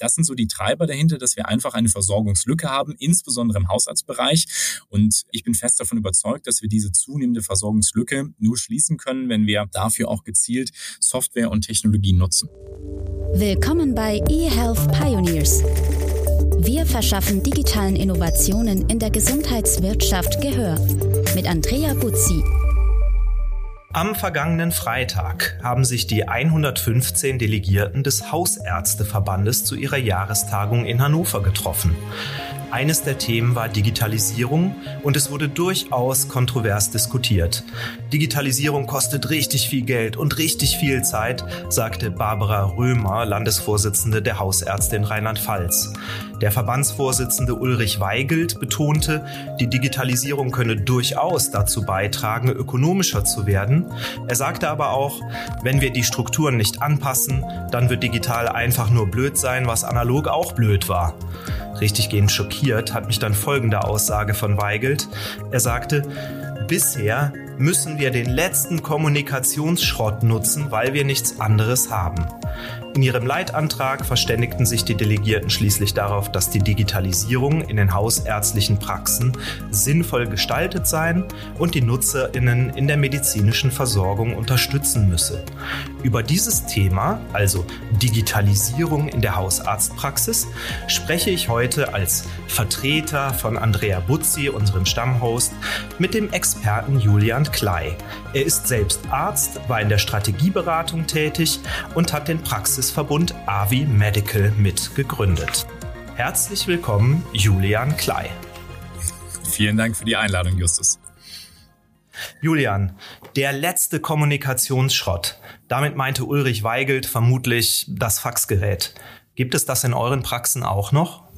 das sind so die Treiber dahinter, dass wir einfach eine Versorgungslücke haben, insbesondere im Hausarztbereich. Und ich bin fest davon überzeugt, dass wir diese zunehmende Versorgungslücke nur schließen können, wenn wir dafür auch gezielt Software und Technologie nutzen. Willkommen bei eHealth Pioneers. Wir verschaffen digitalen Innovationen in der Gesundheitswirtschaft Gehör. Mit Andrea Buzzi. Am vergangenen Freitag haben sich die 115 Delegierten des Hausärzteverbandes zu ihrer Jahrestagung in Hannover getroffen. Eines der Themen war Digitalisierung und es wurde durchaus kontrovers diskutiert. Digitalisierung kostet richtig viel Geld und richtig viel Zeit, sagte Barbara Römer, Landesvorsitzende der Hausärzte in Rheinland-Pfalz. Der Verbandsvorsitzende Ulrich Weigelt betonte, die Digitalisierung könne durchaus dazu beitragen, ökonomischer zu werden. Er sagte aber auch, wenn wir die Strukturen nicht anpassen, dann wird digital einfach nur blöd sein, was analog auch blöd war. Richtiggehend schockiert hat mich dann folgende Aussage von Weigelt. Er sagte, bisher müssen wir den letzten Kommunikationsschrott nutzen, weil wir nichts anderes haben. In ihrem Leitantrag verständigten sich die Delegierten schließlich darauf, dass die Digitalisierung in den hausärztlichen Praxen sinnvoll gestaltet sein und die Nutzerinnen in der medizinischen Versorgung unterstützen müsse. Über dieses Thema, also Digitalisierung in der Hausarztpraxis, spreche ich heute als Vertreter von Andrea Buzzi, unserem Stammhost, mit dem Experten Julian Klei. Er ist selbst Arzt, war in der Strategieberatung tätig und hat den Praxisverbund Avi Medical mitgegründet. Herzlich willkommen, Julian Klei. Vielen Dank für die Einladung, Justus. Julian, der letzte Kommunikationsschrott. Damit meinte Ulrich Weigelt vermutlich das Faxgerät. Gibt es das in euren Praxen auch noch?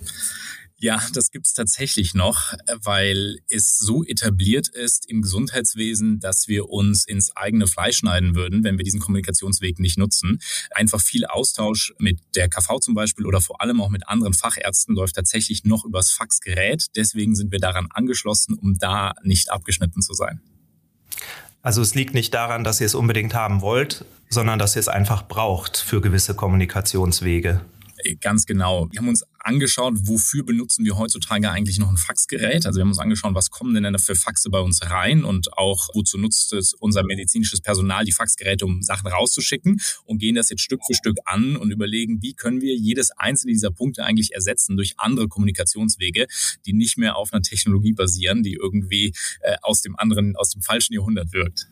Ja, das gibt's tatsächlich noch, weil es so etabliert ist im Gesundheitswesen, dass wir uns ins eigene Fleisch schneiden würden, wenn wir diesen Kommunikationsweg nicht nutzen. Einfach viel Austausch mit der KV zum Beispiel oder vor allem auch mit anderen Fachärzten läuft tatsächlich noch übers Faxgerät. Deswegen sind wir daran angeschlossen, um da nicht abgeschnitten zu sein. Also es liegt nicht daran, dass ihr es unbedingt haben wollt, sondern dass ihr es einfach braucht für gewisse Kommunikationswege. Ganz genau. Wir haben uns angeschaut, wofür benutzen wir heutzutage eigentlich noch ein Faxgerät. Also wir haben uns angeschaut, was kommen denn für Faxe bei uns rein und auch wozu nutzt es unser medizinisches Personal die Faxgeräte, um Sachen rauszuschicken und gehen das jetzt Stück für Stück an und überlegen, wie können wir jedes einzelne dieser Punkte eigentlich ersetzen durch andere Kommunikationswege, die nicht mehr auf einer Technologie basieren, die irgendwie äh, aus dem anderen, aus dem falschen Jahrhundert wirkt.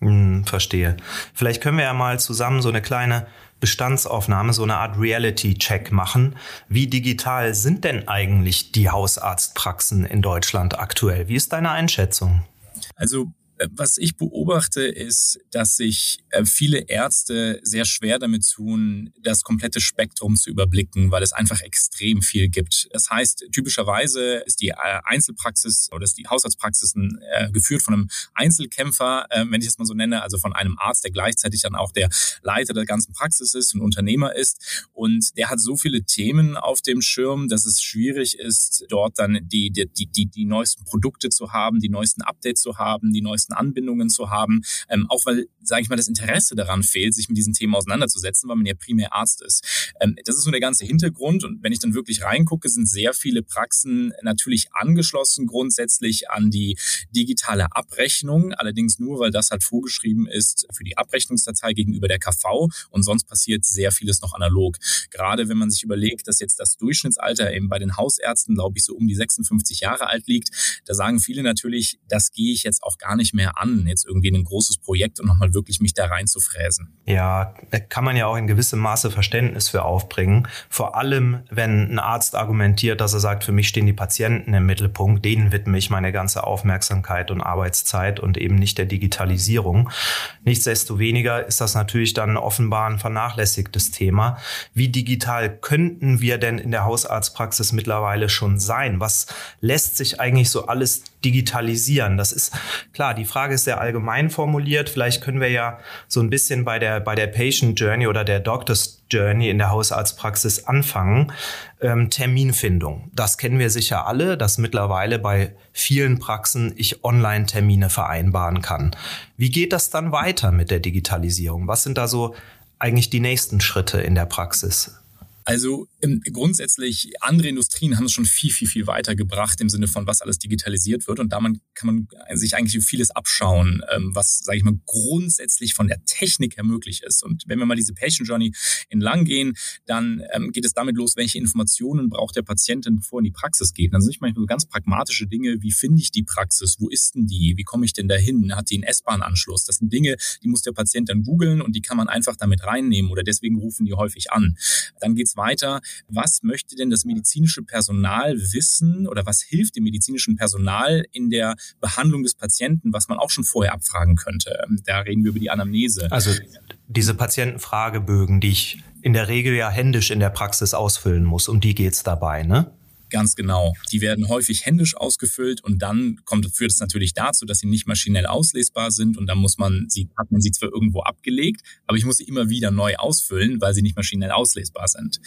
Hm, verstehe. Vielleicht können wir ja mal zusammen so eine kleine Bestandsaufnahme, so eine Art Reality-Check machen. Wie digital sind denn eigentlich die Hausarztpraxen in Deutschland aktuell? Wie ist deine Einschätzung? Also was ich beobachte, ist, dass sich äh, viele Ärzte sehr schwer damit tun, das komplette Spektrum zu überblicken, weil es einfach extrem viel gibt. Das heißt, typischerweise ist die äh, Einzelpraxis oder ist die Hausarztpraxis äh, geführt von einem Einzelkämpfer, wenn ich das mal so nenne, also von einem Arzt, der gleichzeitig dann auch der Leiter der ganzen Praxis ist und Unternehmer ist. Und der hat so viele Themen auf dem Schirm, dass es schwierig ist, dort dann die, die, die, die neuesten Produkte zu haben, die neuesten Updates zu haben, die neuesten festen Anbindungen zu haben, ähm, auch weil, sage ich mal, das Interesse daran fehlt, sich mit diesen Themen auseinanderzusetzen, weil man ja primär Arzt ist. Ähm, das ist so der ganze Hintergrund und wenn ich dann wirklich reingucke, sind sehr viele Praxen natürlich angeschlossen grundsätzlich an die digitale Abrechnung, allerdings nur, weil das halt vorgeschrieben ist für die Abrechnungsdatei gegenüber der KV und sonst passiert sehr vieles noch analog. Gerade wenn man sich überlegt, dass jetzt das Durchschnittsalter eben bei den Hausärzten, glaube ich, so um die 56 Jahre alt liegt, da sagen viele natürlich, das gehe ich jetzt auch gar nicht mehr mehr an, jetzt irgendwie ein großes Projekt und nochmal wirklich mich da rein zu fräsen. Ja, kann man ja auch in gewissem Maße Verständnis für aufbringen. Vor allem, wenn ein Arzt argumentiert, dass er sagt, für mich stehen die Patienten im Mittelpunkt, denen widme ich meine ganze Aufmerksamkeit und Arbeitszeit und eben nicht der Digitalisierung. Nichtsdestoweniger ist das natürlich dann offenbar ein vernachlässigtes Thema. Wie digital könnten wir denn in der Hausarztpraxis mittlerweile schon sein? Was lässt sich eigentlich so alles digitalisieren? Das ist klar, die Frage ist sehr allgemein formuliert. Vielleicht können wir ja so ein bisschen bei der, bei der Patient Journey oder der Doctor's Journey in der Hausarztpraxis anfangen. Ähm, Terminfindung. Das kennen wir sicher alle, dass mittlerweile bei vielen Praxen ich Online-Termine vereinbaren kann. Wie geht das dann weiter mit der Digitalisierung? Was sind da so eigentlich die nächsten Schritte in der Praxis? Also ähm, grundsätzlich, andere Industrien haben es schon viel, viel, viel weiter gebracht im Sinne von, was alles digitalisiert wird. Und da man, kann man sich eigentlich vieles abschauen, ähm, was, sage ich mal, grundsätzlich von der Technik her möglich ist. Und wenn wir mal diese Patient Journey entlang gehen, dann ähm, geht es damit los, welche Informationen braucht der Patient denn, bevor er in die Praxis geht. Dann sind ich manchmal so ganz pragmatische Dinge, wie finde ich die Praxis, wo ist denn die, wie komme ich denn dahin, hat die einen S-Bahn-Anschluss. Das sind Dinge, die muss der Patient dann googeln und die kann man einfach damit reinnehmen oder deswegen rufen die häufig an. Dann geht's weiter, was möchte denn das medizinische Personal wissen oder was hilft dem medizinischen Personal in der Behandlung des Patienten, was man auch schon vorher abfragen könnte. Da reden wir über die Anamnese. Also diese Patientenfragebögen, die ich in der Regel ja händisch in der Praxis ausfüllen muss, um die geht's dabei, ne? Ganz genau. Die werden häufig händisch ausgefüllt und dann kommt, führt es natürlich dazu, dass sie nicht maschinell auslesbar sind und dann muss man sie, hat man sie zwar irgendwo abgelegt, aber ich muss sie immer wieder neu ausfüllen, weil sie nicht maschinell auslesbar sind.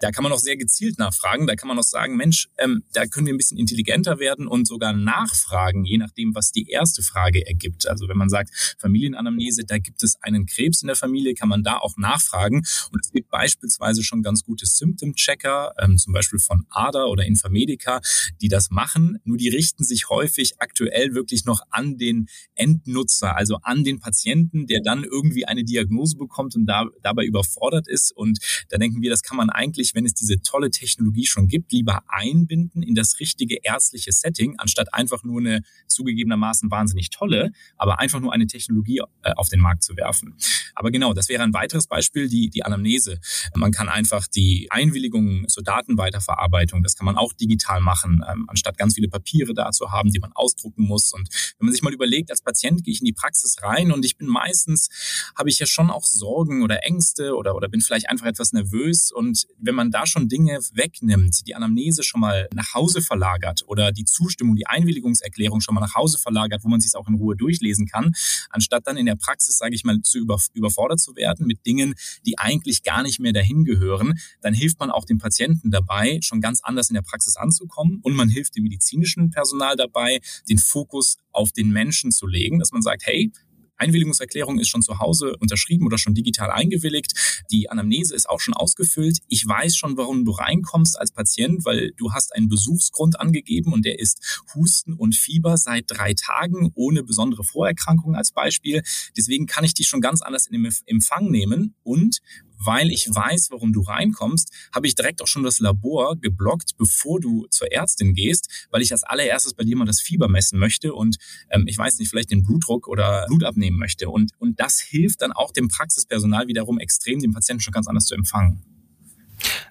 Da kann man auch sehr gezielt nachfragen. Da kann man auch sagen, Mensch, ähm, da können wir ein bisschen intelligenter werden und sogar nachfragen, je nachdem, was die erste Frage ergibt. Also wenn man sagt, Familienanamnese, da gibt es einen Krebs in der Familie, kann man da auch nachfragen. Und es gibt beispielsweise schon ganz gute Symptom-Checker, ähm, zum Beispiel von ADA oder Infamedica, die das machen. Nur die richten sich häufig aktuell wirklich noch an den Endnutzer, also an den Patienten, der dann irgendwie eine Diagnose bekommt und da, dabei überfordert ist. Und da denken wir, das kann man eigentlich, wenn es diese tolle Technologie schon gibt, lieber einbinden in das richtige ärztliche Setting, anstatt einfach nur eine zugegebenermaßen wahnsinnig tolle, aber einfach nur eine Technologie äh, auf den Markt zu werfen. Aber genau, das wäre ein weiteres Beispiel, die, die Anamnese. Man kann einfach die Einwilligung zur Datenweiterverarbeitung, das kann man auch digital machen, ähm, anstatt ganz viele Papiere da zu haben, die man ausdrucken muss. Und wenn man sich mal überlegt, als Patient gehe ich in die Praxis rein und ich bin meistens, habe ich ja schon auch Sorgen oder Ängste oder, oder bin vielleicht einfach etwas nervös. Und wenn man da schon Dinge wegnimmt, die Anamnese schon mal nach Hause verlagert oder die Zustimmung, die Einwilligungserklärung schon mal nach Hause verlagert, wo man sich auch in Ruhe durchlesen kann, anstatt dann in der Praxis, sage ich mal, zu über, überfordert zu werden mit Dingen, die eigentlich gar nicht mehr dahin gehören, dann hilft man auch dem Patienten dabei, schon ganz anders in der Praxis anzukommen und man hilft dem medizinischen Personal dabei, den Fokus auf den Menschen zu legen, dass man sagt, hey, Einwilligungserklärung ist schon zu Hause unterschrieben oder schon digital eingewilligt. Die Anamnese ist auch schon ausgefüllt. Ich weiß schon, warum du reinkommst als Patient, weil du hast einen Besuchsgrund angegeben und der ist Husten und Fieber seit drei Tagen ohne besondere Vorerkrankungen als Beispiel. Deswegen kann ich dich schon ganz anders in Empfang nehmen und weil ich weiß, warum du reinkommst, habe ich direkt auch schon das Labor geblockt, bevor du zur Ärztin gehst, weil ich als allererstes bei dir mal das Fieber messen möchte und ähm, ich weiß nicht, vielleicht den Blutdruck oder Blut abnehmen möchte. Und, und das hilft dann auch dem Praxispersonal wiederum extrem, den Patienten schon ganz anders zu empfangen.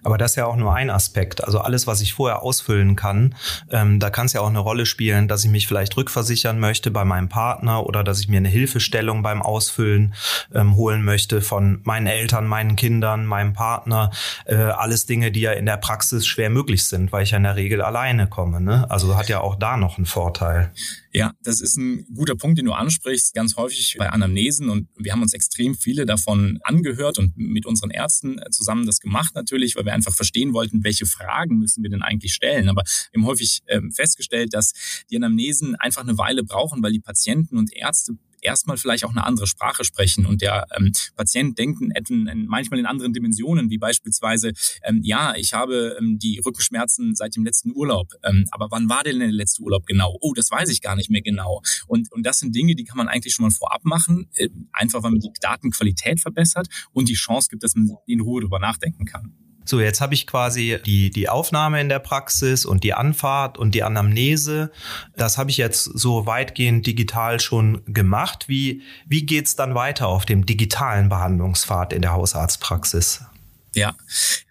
Aber das ist ja auch nur ein Aspekt. Also alles, was ich vorher ausfüllen kann, ähm, da kann es ja auch eine Rolle spielen, dass ich mich vielleicht rückversichern möchte bei meinem Partner oder dass ich mir eine Hilfestellung beim Ausfüllen ähm, holen möchte von meinen Eltern, meinen Kindern, meinem Partner. Äh, alles Dinge, die ja in der Praxis schwer möglich sind, weil ich ja in der Regel alleine komme. Ne? Also hat ja auch da noch einen Vorteil. Ja, das ist ein guter Punkt, den du ansprichst. Ganz häufig bei Anamnesen und wir haben uns extrem viele davon angehört und mit unseren Ärzten zusammen das gemacht natürlich, weil wir einfach verstehen wollten, welche Fragen müssen wir denn eigentlich stellen. Aber wir haben häufig ähm, festgestellt, dass die Anamnesen einfach eine Weile brauchen, weil die Patienten und Ärzte erstmal vielleicht auch eine andere Sprache sprechen und der ähm, Patient denkt in, manchmal in anderen Dimensionen, wie beispielsweise, ähm, ja, ich habe ähm, die Rückenschmerzen seit dem letzten Urlaub, ähm, aber wann war denn der letzte Urlaub genau? Oh, das weiß ich gar nicht mehr genau. Und, und das sind Dinge, die kann man eigentlich schon mal vorab machen, äh, einfach weil man die Datenqualität verbessert und die Chance gibt, dass man in Ruhe darüber nachdenken kann. So, jetzt habe ich quasi die, die Aufnahme in der Praxis und die Anfahrt und die Anamnese. Das habe ich jetzt so weitgehend digital schon gemacht. Wie, wie geht's dann weiter auf dem digitalen Behandlungspfad in der Hausarztpraxis? Ja,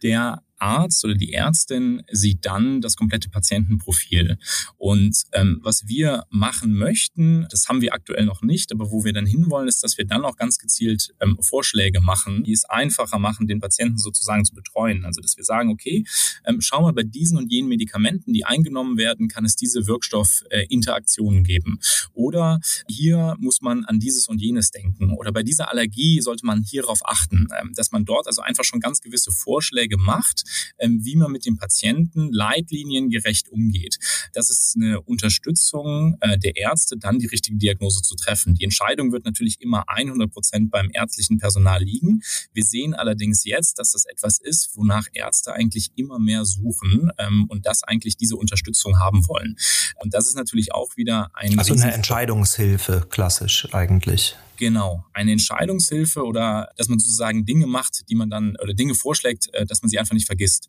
der Arzt oder die Ärztin sieht dann das komplette Patientenprofil. Und ähm, was wir machen möchten, das haben wir aktuell noch nicht, aber wo wir dann hinwollen, ist, dass wir dann auch ganz gezielt ähm, Vorschläge machen, die es einfacher machen, den Patienten sozusagen zu betreuen. Also dass wir sagen, okay, ähm, schau mal bei diesen und jenen Medikamenten, die eingenommen werden, kann es diese Wirkstoffinteraktionen äh, geben. Oder hier muss man an dieses und jenes denken. Oder bei dieser Allergie sollte man hierauf achten, ähm, dass man dort also einfach schon ganz gewisse Vorschläge macht, wie man mit dem Patienten leitliniengerecht umgeht. Das ist eine Unterstützung äh, der Ärzte, dann die richtige Diagnose zu treffen. Die Entscheidung wird natürlich immer 100 Prozent beim ärztlichen Personal liegen. Wir sehen allerdings jetzt, dass das etwas ist, wonach Ärzte eigentlich immer mehr suchen ähm, und das eigentlich diese Unterstützung haben wollen. Und das ist natürlich auch wieder ein also eine Entscheidungshilfe klassisch eigentlich. Genau, eine Entscheidungshilfe oder dass man sozusagen Dinge macht, die man dann oder Dinge vorschlägt, äh, dass man sie einfach nicht vergisst.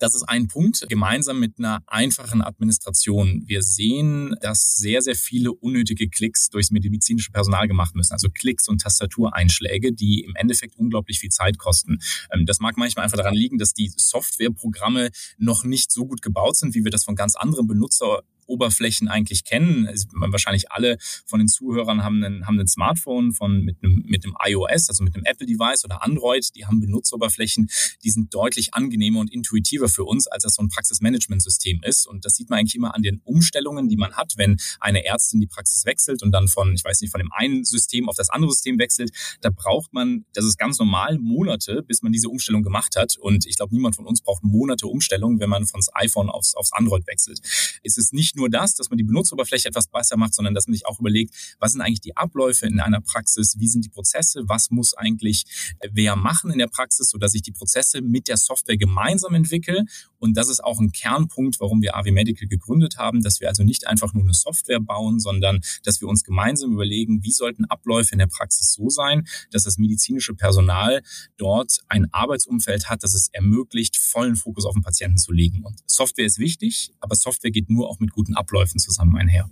Das ist ein Punkt, gemeinsam mit einer einfachen Administration. Wir sehen, dass sehr, sehr viele unnötige Klicks durchs medizinische Personal gemacht müssen, also Klicks und Tastatureinschläge, die im Endeffekt unglaublich viel Zeit kosten. Ähm, das mag manchmal einfach daran liegen, dass die Softwareprogramme noch nicht so gut gebaut sind, wie wir das von ganz anderen Benutzer Oberflächen eigentlich kennen. Wahrscheinlich alle von den Zuhörern haben ein, haben ein Smartphone von, mit, einem, mit einem iOS, also mit einem Apple-Device oder Android. Die haben Benutzeroberflächen, die sind deutlich angenehmer und intuitiver für uns, als das so ein Praxismanagementsystem ist. Und das sieht man eigentlich immer an den Umstellungen, die man hat, wenn eine Ärztin die Praxis wechselt und dann von, ich weiß nicht, von dem einen System auf das andere System wechselt. Da braucht man, das ist ganz normal, Monate, bis man diese Umstellung gemacht hat. Und ich glaube, niemand von uns braucht Monate Umstellung, wenn man von iPhone aufs, aufs Android wechselt. Es ist nicht nur das, dass man die Benutzeroberfläche etwas besser macht, sondern dass man sich auch überlegt, was sind eigentlich die Abläufe in einer Praxis, wie sind die Prozesse, was muss eigentlich äh, wer machen in der Praxis, sodass ich die Prozesse mit der Software gemeinsam entwickle. Und das ist auch ein Kernpunkt, warum wir AV Medical gegründet haben, dass wir also nicht einfach nur eine Software bauen, sondern dass wir uns gemeinsam überlegen, wie sollten Abläufe in der Praxis so sein, dass das medizinische Personal dort ein Arbeitsumfeld hat, das es ermöglicht, vollen Fokus auf den Patienten zu legen. Und Software ist wichtig, aber Software geht nur auch mit guten guten Abläufen zusammen einher.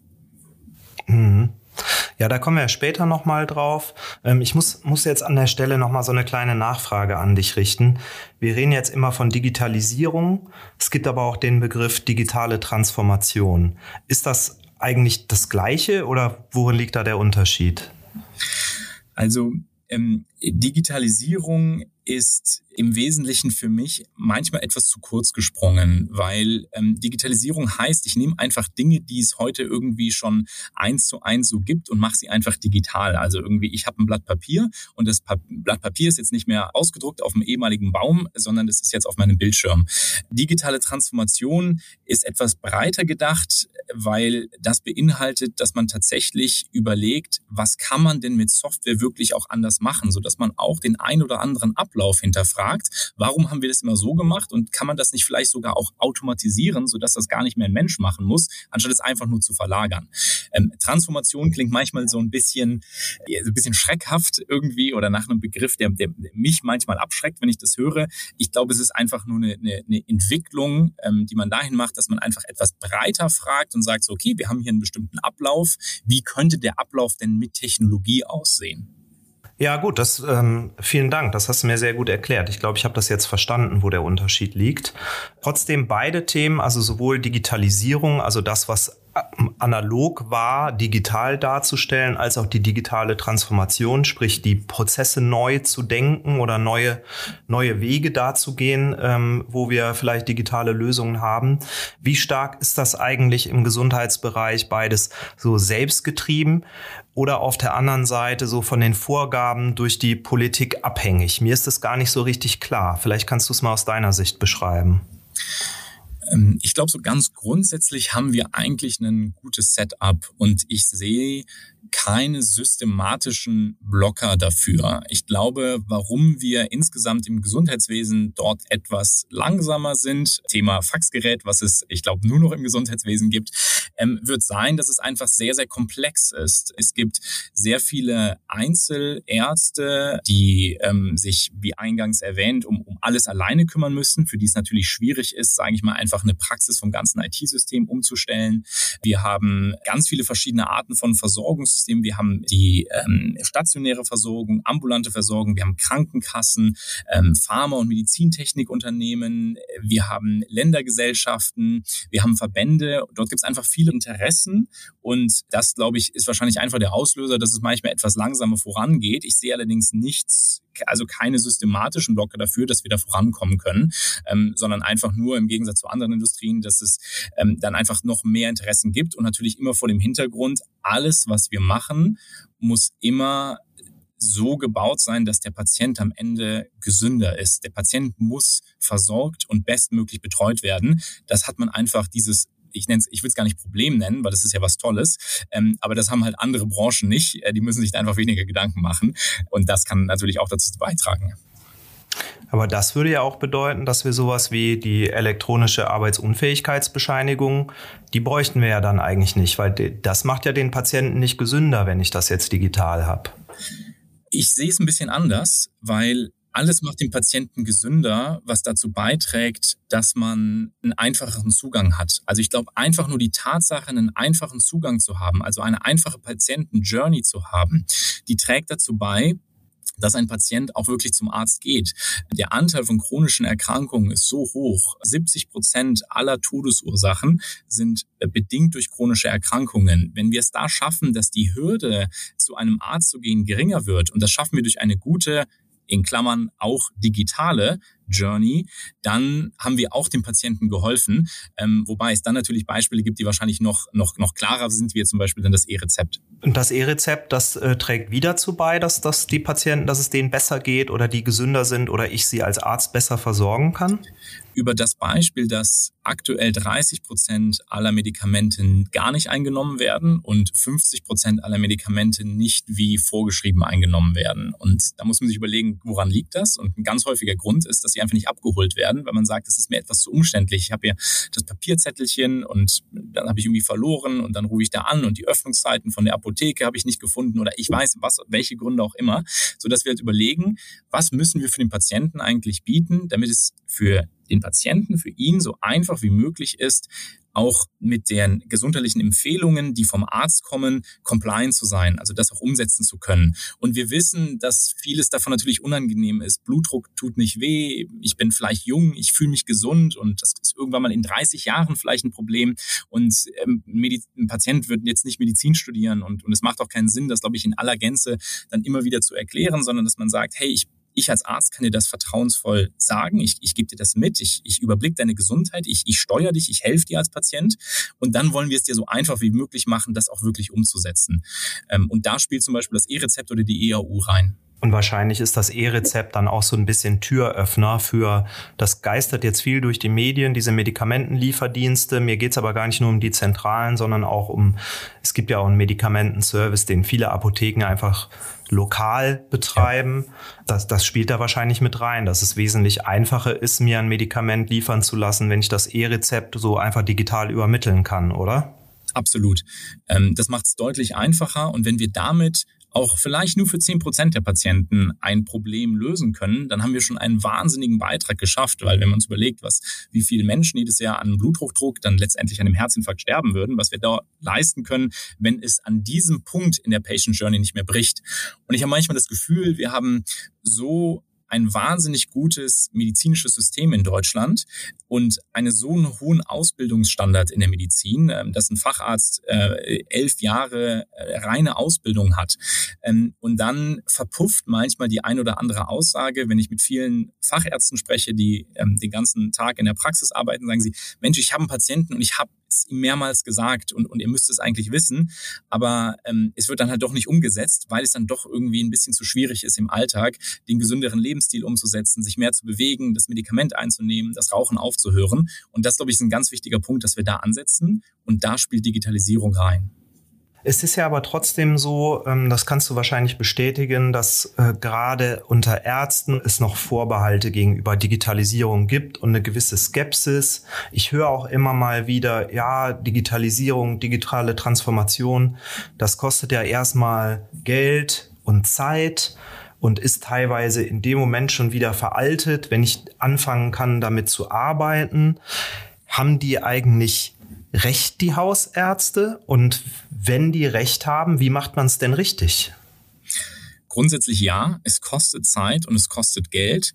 Mhm. Ja, da kommen wir später nochmal drauf. Ähm, ich muss, muss jetzt an der Stelle nochmal so eine kleine Nachfrage an dich richten. Wir reden jetzt immer von Digitalisierung. Es gibt aber auch den Begriff digitale Transformation. Ist das eigentlich das Gleiche oder worin liegt da der Unterschied? Also ähm, Digitalisierung ist im Wesentlichen für mich manchmal etwas zu kurz gesprungen, weil ähm, Digitalisierung heißt, ich nehme einfach Dinge, die es heute irgendwie schon eins zu eins so gibt und mache sie einfach digital. Also irgendwie, ich habe ein Blatt Papier und das pa Blatt Papier ist jetzt nicht mehr ausgedruckt auf einem ehemaligen Baum, sondern das ist jetzt auf meinem Bildschirm. Digitale Transformation ist etwas breiter gedacht, weil das beinhaltet, dass man tatsächlich überlegt, was kann man denn mit Software wirklich auch anders machen, sodass man auch den ein oder anderen Ablauf hinterfragt. Warum haben wir das immer so gemacht und kann man das nicht vielleicht sogar auch automatisieren, sodass das gar nicht mehr ein Mensch machen muss, anstatt es einfach nur zu verlagern? Ähm, Transformation klingt manchmal so ein bisschen, ein bisschen schreckhaft irgendwie oder nach einem Begriff, der, der mich manchmal abschreckt, wenn ich das höre. Ich glaube, es ist einfach nur eine, eine, eine Entwicklung, ähm, die man dahin macht, dass man einfach etwas breiter fragt und sagt so, okay, wir haben hier einen bestimmten Ablauf. Wie könnte der Ablauf denn mit Technologie aussehen? Ja, gut, das ähm, vielen Dank. Das hast du mir sehr gut erklärt. Ich glaube, ich habe das jetzt verstanden, wo der Unterschied liegt. Trotzdem beide Themen, also sowohl Digitalisierung, also das, was analog war, digital darzustellen, als auch die digitale Transformation, sprich die Prozesse neu zu denken oder neue, neue Wege darzugehen, ähm, wo wir vielleicht digitale Lösungen haben. Wie stark ist das eigentlich im Gesundheitsbereich beides so selbstgetrieben oder auf der anderen Seite so von den Vorgaben durch die Politik abhängig? Mir ist das gar nicht so richtig klar. Vielleicht kannst du es mal aus deiner Sicht beschreiben. Ähm, ich glaube, so ganz grundsätzlich haben wir eigentlich ein gutes Setup und ich sehe keine systematischen Blocker dafür. Ich glaube, warum wir insgesamt im Gesundheitswesen dort etwas langsamer sind, Thema Faxgerät, was es, ich glaube, nur noch im Gesundheitswesen gibt, ähm, wird sein, dass es einfach sehr, sehr komplex ist. Es gibt sehr viele Einzelärzte, die ähm, sich, wie eingangs erwähnt, um, um alles alleine kümmern müssen, für die es natürlich schwierig ist, sage ich mal, einfach eine Praxis vom ganzen IT-System umzustellen. Wir haben ganz viele verschiedene Arten von Versorgungs Gesundheitssystem, wir haben die ähm, stationäre Versorgung, ambulante Versorgung, wir haben Krankenkassen, ähm, Pharma- und Medizintechnikunternehmen, wir haben Ländergesellschaften, wir haben Verbände. Dort gibt es einfach viele Interessen und das, glaube ich, ist wahrscheinlich einfach der Auslöser, dass es manchmal etwas langsamer vorangeht. Ich sehe allerdings nichts, also keine systematischen Blocke dafür, dass wir da vorankommen können, ähm, sondern einfach nur im Gegensatz zu anderen Industrien, dass es ähm, dann einfach noch mehr Interessen gibt und natürlich immer vor dem Hintergrund, alles, was wir machen, muss immer so gebaut sein, dass der Patient am Ende gesünder ist. Der Patient muss versorgt und bestmöglich betreut werden. Das hat man einfach dieses ich nenne ich will es gar nicht Problem nennen, weil das ist ja was Tolles. Ähm, aber das haben halt andere Branchen nicht. Äh, die müssen sich da einfach weniger Gedanken machen. Und das kann natürlich auch dazu beitragen. Aber das würde ja auch bedeuten, dass wir sowas wie die elektronische Arbeitsunfähigkeitsbescheinigung, die bräuchten wir ja dann eigentlich nicht, weil das macht ja den Patienten nicht gesünder, wenn ich das jetzt digital habe. Ich sehe es ein bisschen anders, weil alles macht den Patienten gesünder, was dazu beiträgt, dass man einen einfacheren Zugang hat. Also ich glaube, einfach nur die Tatsache, einen einfachen Zugang zu haben, also eine einfache Patienten-Journey zu haben, die trägt dazu bei, dass ein Patient auch wirklich zum Arzt geht. Der Anteil von chronischen Erkrankungen ist so hoch. 70 Prozent aller Todesursachen sind bedingt durch chronische Erkrankungen. Wenn wir es da schaffen, dass die Hürde, zu einem Arzt zu gehen, geringer wird, und das schaffen wir durch eine gute in Klammern auch digitale Journey, dann haben wir auch dem Patienten geholfen. Ähm, wobei es dann natürlich Beispiele gibt, die wahrscheinlich noch, noch, noch klarer sind, wie zum Beispiel dann das E-Rezept. Und das E-Rezept, das äh, trägt wieder dazu bei, dass, dass die Patienten, dass es denen besser geht oder die gesünder sind oder ich sie als Arzt besser versorgen kann? über das Beispiel, dass aktuell 30 Prozent aller Medikamente gar nicht eingenommen werden und 50 Prozent aller Medikamente nicht wie vorgeschrieben eingenommen werden. Und da muss man sich überlegen, woran liegt das? Und ein ganz häufiger Grund ist, dass sie einfach nicht abgeholt werden, weil man sagt, das ist mir etwas zu umständlich. Ich habe hier das Papierzettelchen und dann habe ich irgendwie verloren und dann rufe ich da an und die Öffnungszeiten von der Apotheke habe ich nicht gefunden oder ich weiß was, welche Gründe auch immer, so dass wir halt überlegen, was müssen wir für den Patienten eigentlich bieten, damit es für den Patienten, für ihn so einfach wie möglich ist, auch mit den gesundheitlichen Empfehlungen, die vom Arzt kommen, compliant zu sein, also das auch umsetzen zu können. Und wir wissen, dass vieles davon natürlich unangenehm ist. Blutdruck tut nicht weh, ich bin vielleicht jung, ich fühle mich gesund und das ist irgendwann mal in 30 Jahren vielleicht ein Problem. Und ähm, ein Patient wird jetzt nicht Medizin studieren und, und es macht auch keinen Sinn, das, glaube ich, in aller Gänze dann immer wieder zu erklären, sondern dass man sagt, hey, ich ich als Arzt kann dir das vertrauensvoll sagen. Ich, ich gebe dir das mit. Ich, ich überblicke deine Gesundheit. Ich, ich steuere dich. Ich helfe dir als Patient. Und dann wollen wir es dir so einfach wie möglich machen, das auch wirklich umzusetzen. Ähm, und da spielt zum Beispiel das E-Rezept oder die EAU rein. Und wahrscheinlich ist das E-Rezept dann auch so ein bisschen Türöffner für, das geistert jetzt viel durch die Medien, diese Medikamentenlieferdienste. Mir geht's aber gar nicht nur um die Zentralen, sondern auch um, es gibt ja auch einen Medikamentenservice, den viele Apotheken einfach lokal betreiben. Ja. Das, das spielt da wahrscheinlich mit rein, dass es wesentlich einfacher ist, mir ein Medikament liefern zu lassen, wenn ich das E-Rezept so einfach digital übermitteln kann, oder? Absolut. Ähm, das macht es deutlich einfacher und wenn wir damit auch vielleicht nur für zehn Prozent der Patienten ein Problem lösen können, dann haben wir schon einen wahnsinnigen Beitrag geschafft, weil wenn man uns überlegt, was, wie viele Menschen jedes Jahr an Bluthochdruck dann letztendlich an einem Herzinfarkt sterben würden, was wir da leisten können, wenn es an diesem Punkt in der Patient Journey nicht mehr bricht. Und ich habe manchmal das Gefühl, wir haben so ein wahnsinnig gutes medizinisches System in Deutschland und eine so einen hohen Ausbildungsstandard in der Medizin, ähm, dass ein Facharzt äh, elf Jahre äh, reine Ausbildung hat. Ähm, und dann verpufft manchmal die ein oder andere Aussage, wenn ich mit vielen Fachärzten spreche, die ähm, den ganzen Tag in der Praxis arbeiten, sagen sie, Mensch, ich habe einen Patienten und ich habe es ihm mehrmals gesagt und, und ihr müsst es eigentlich wissen, aber ähm, es wird dann halt doch nicht umgesetzt, weil es dann doch irgendwie ein bisschen zu schwierig ist im Alltag, den gesünderen Lebensstil umzusetzen, sich mehr zu bewegen, das Medikament einzunehmen, das Rauchen aufzuhören. Und das, glaube ich, ist ein ganz wichtiger Punkt, dass wir da ansetzen. Und da spielt Digitalisierung rein. Es ist ja aber trotzdem so, ähm, das kannst du wahrscheinlich bestätigen, dass äh, gerade unter Ärzten es noch Vorbehalte gegenüber Digitalisierung gibt und eine gewisse Skepsis. Ich höre auch immer mal wieder, ja, Digitalisierung, digitale Transformation, das kostet ja erstmal Geld und Zeit und ist teilweise in dem Moment schon wieder veraltet, wenn ich anfangen kann, damit zu arbeiten. Haben die eigentlich Recht, die Hausärzte? Und wenn die Recht haben, wie macht man es denn richtig? Grundsätzlich ja, es kostet Zeit und es kostet Geld.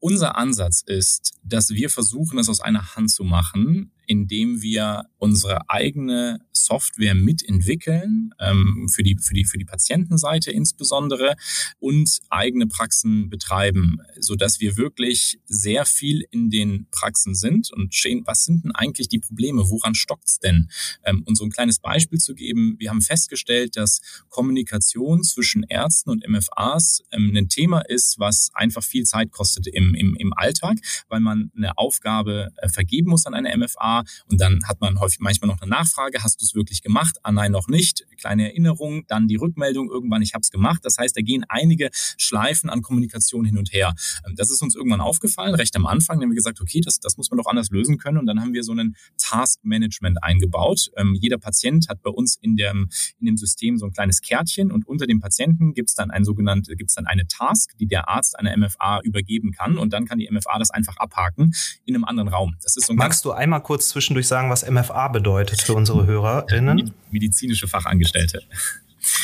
Unser Ansatz ist, dass wir versuchen, es aus einer Hand zu machen, indem wir unsere eigene Software mitentwickeln, ähm, für, die, für, die, für die Patientenseite insbesondere, und eigene Praxen betreiben, sodass wir wirklich sehr viel in den Praxen sind und sehen, was sind denn eigentlich die Probleme, woran stockt's denn? Ähm, und so ein kleines Beispiel zu geben, wir haben festgestellt, dass Kommunikation zwischen Ärzten und MFAs ähm, ein Thema ist, was einfach viel Zeit kostet im, im, im Alltag, weil man eine Aufgabe äh, vergeben muss an eine MFA und dann hat man häufig manchmal noch eine Nachfrage, hast du es wirklich gemacht? Ah nein, noch nicht. Kleine Erinnerung, dann die Rückmeldung irgendwann, ich habe es gemacht. Das heißt, da gehen einige Schleifen an Kommunikation hin und her. Ähm, das ist uns irgendwann aufgefallen, recht am Anfang, haben wir gesagt, okay, das, das muss man doch anders lösen können und dann haben wir so einen Task Management eingebaut. Ähm, jeder Patient hat bei uns in dem, in dem System so ein kleines Kärtchen und unter dem Patienten gibt es dann ein sogenannte, gibt es dann eine Task, die der Arzt einer MFA übergeben kann und dann kann die MFA das einfach abhaken in einem anderen Raum. Das ist so Magst du einmal kurz zwischendurch sagen, was MFA bedeutet für unsere HörerInnen? Medizinische Fachangestellte.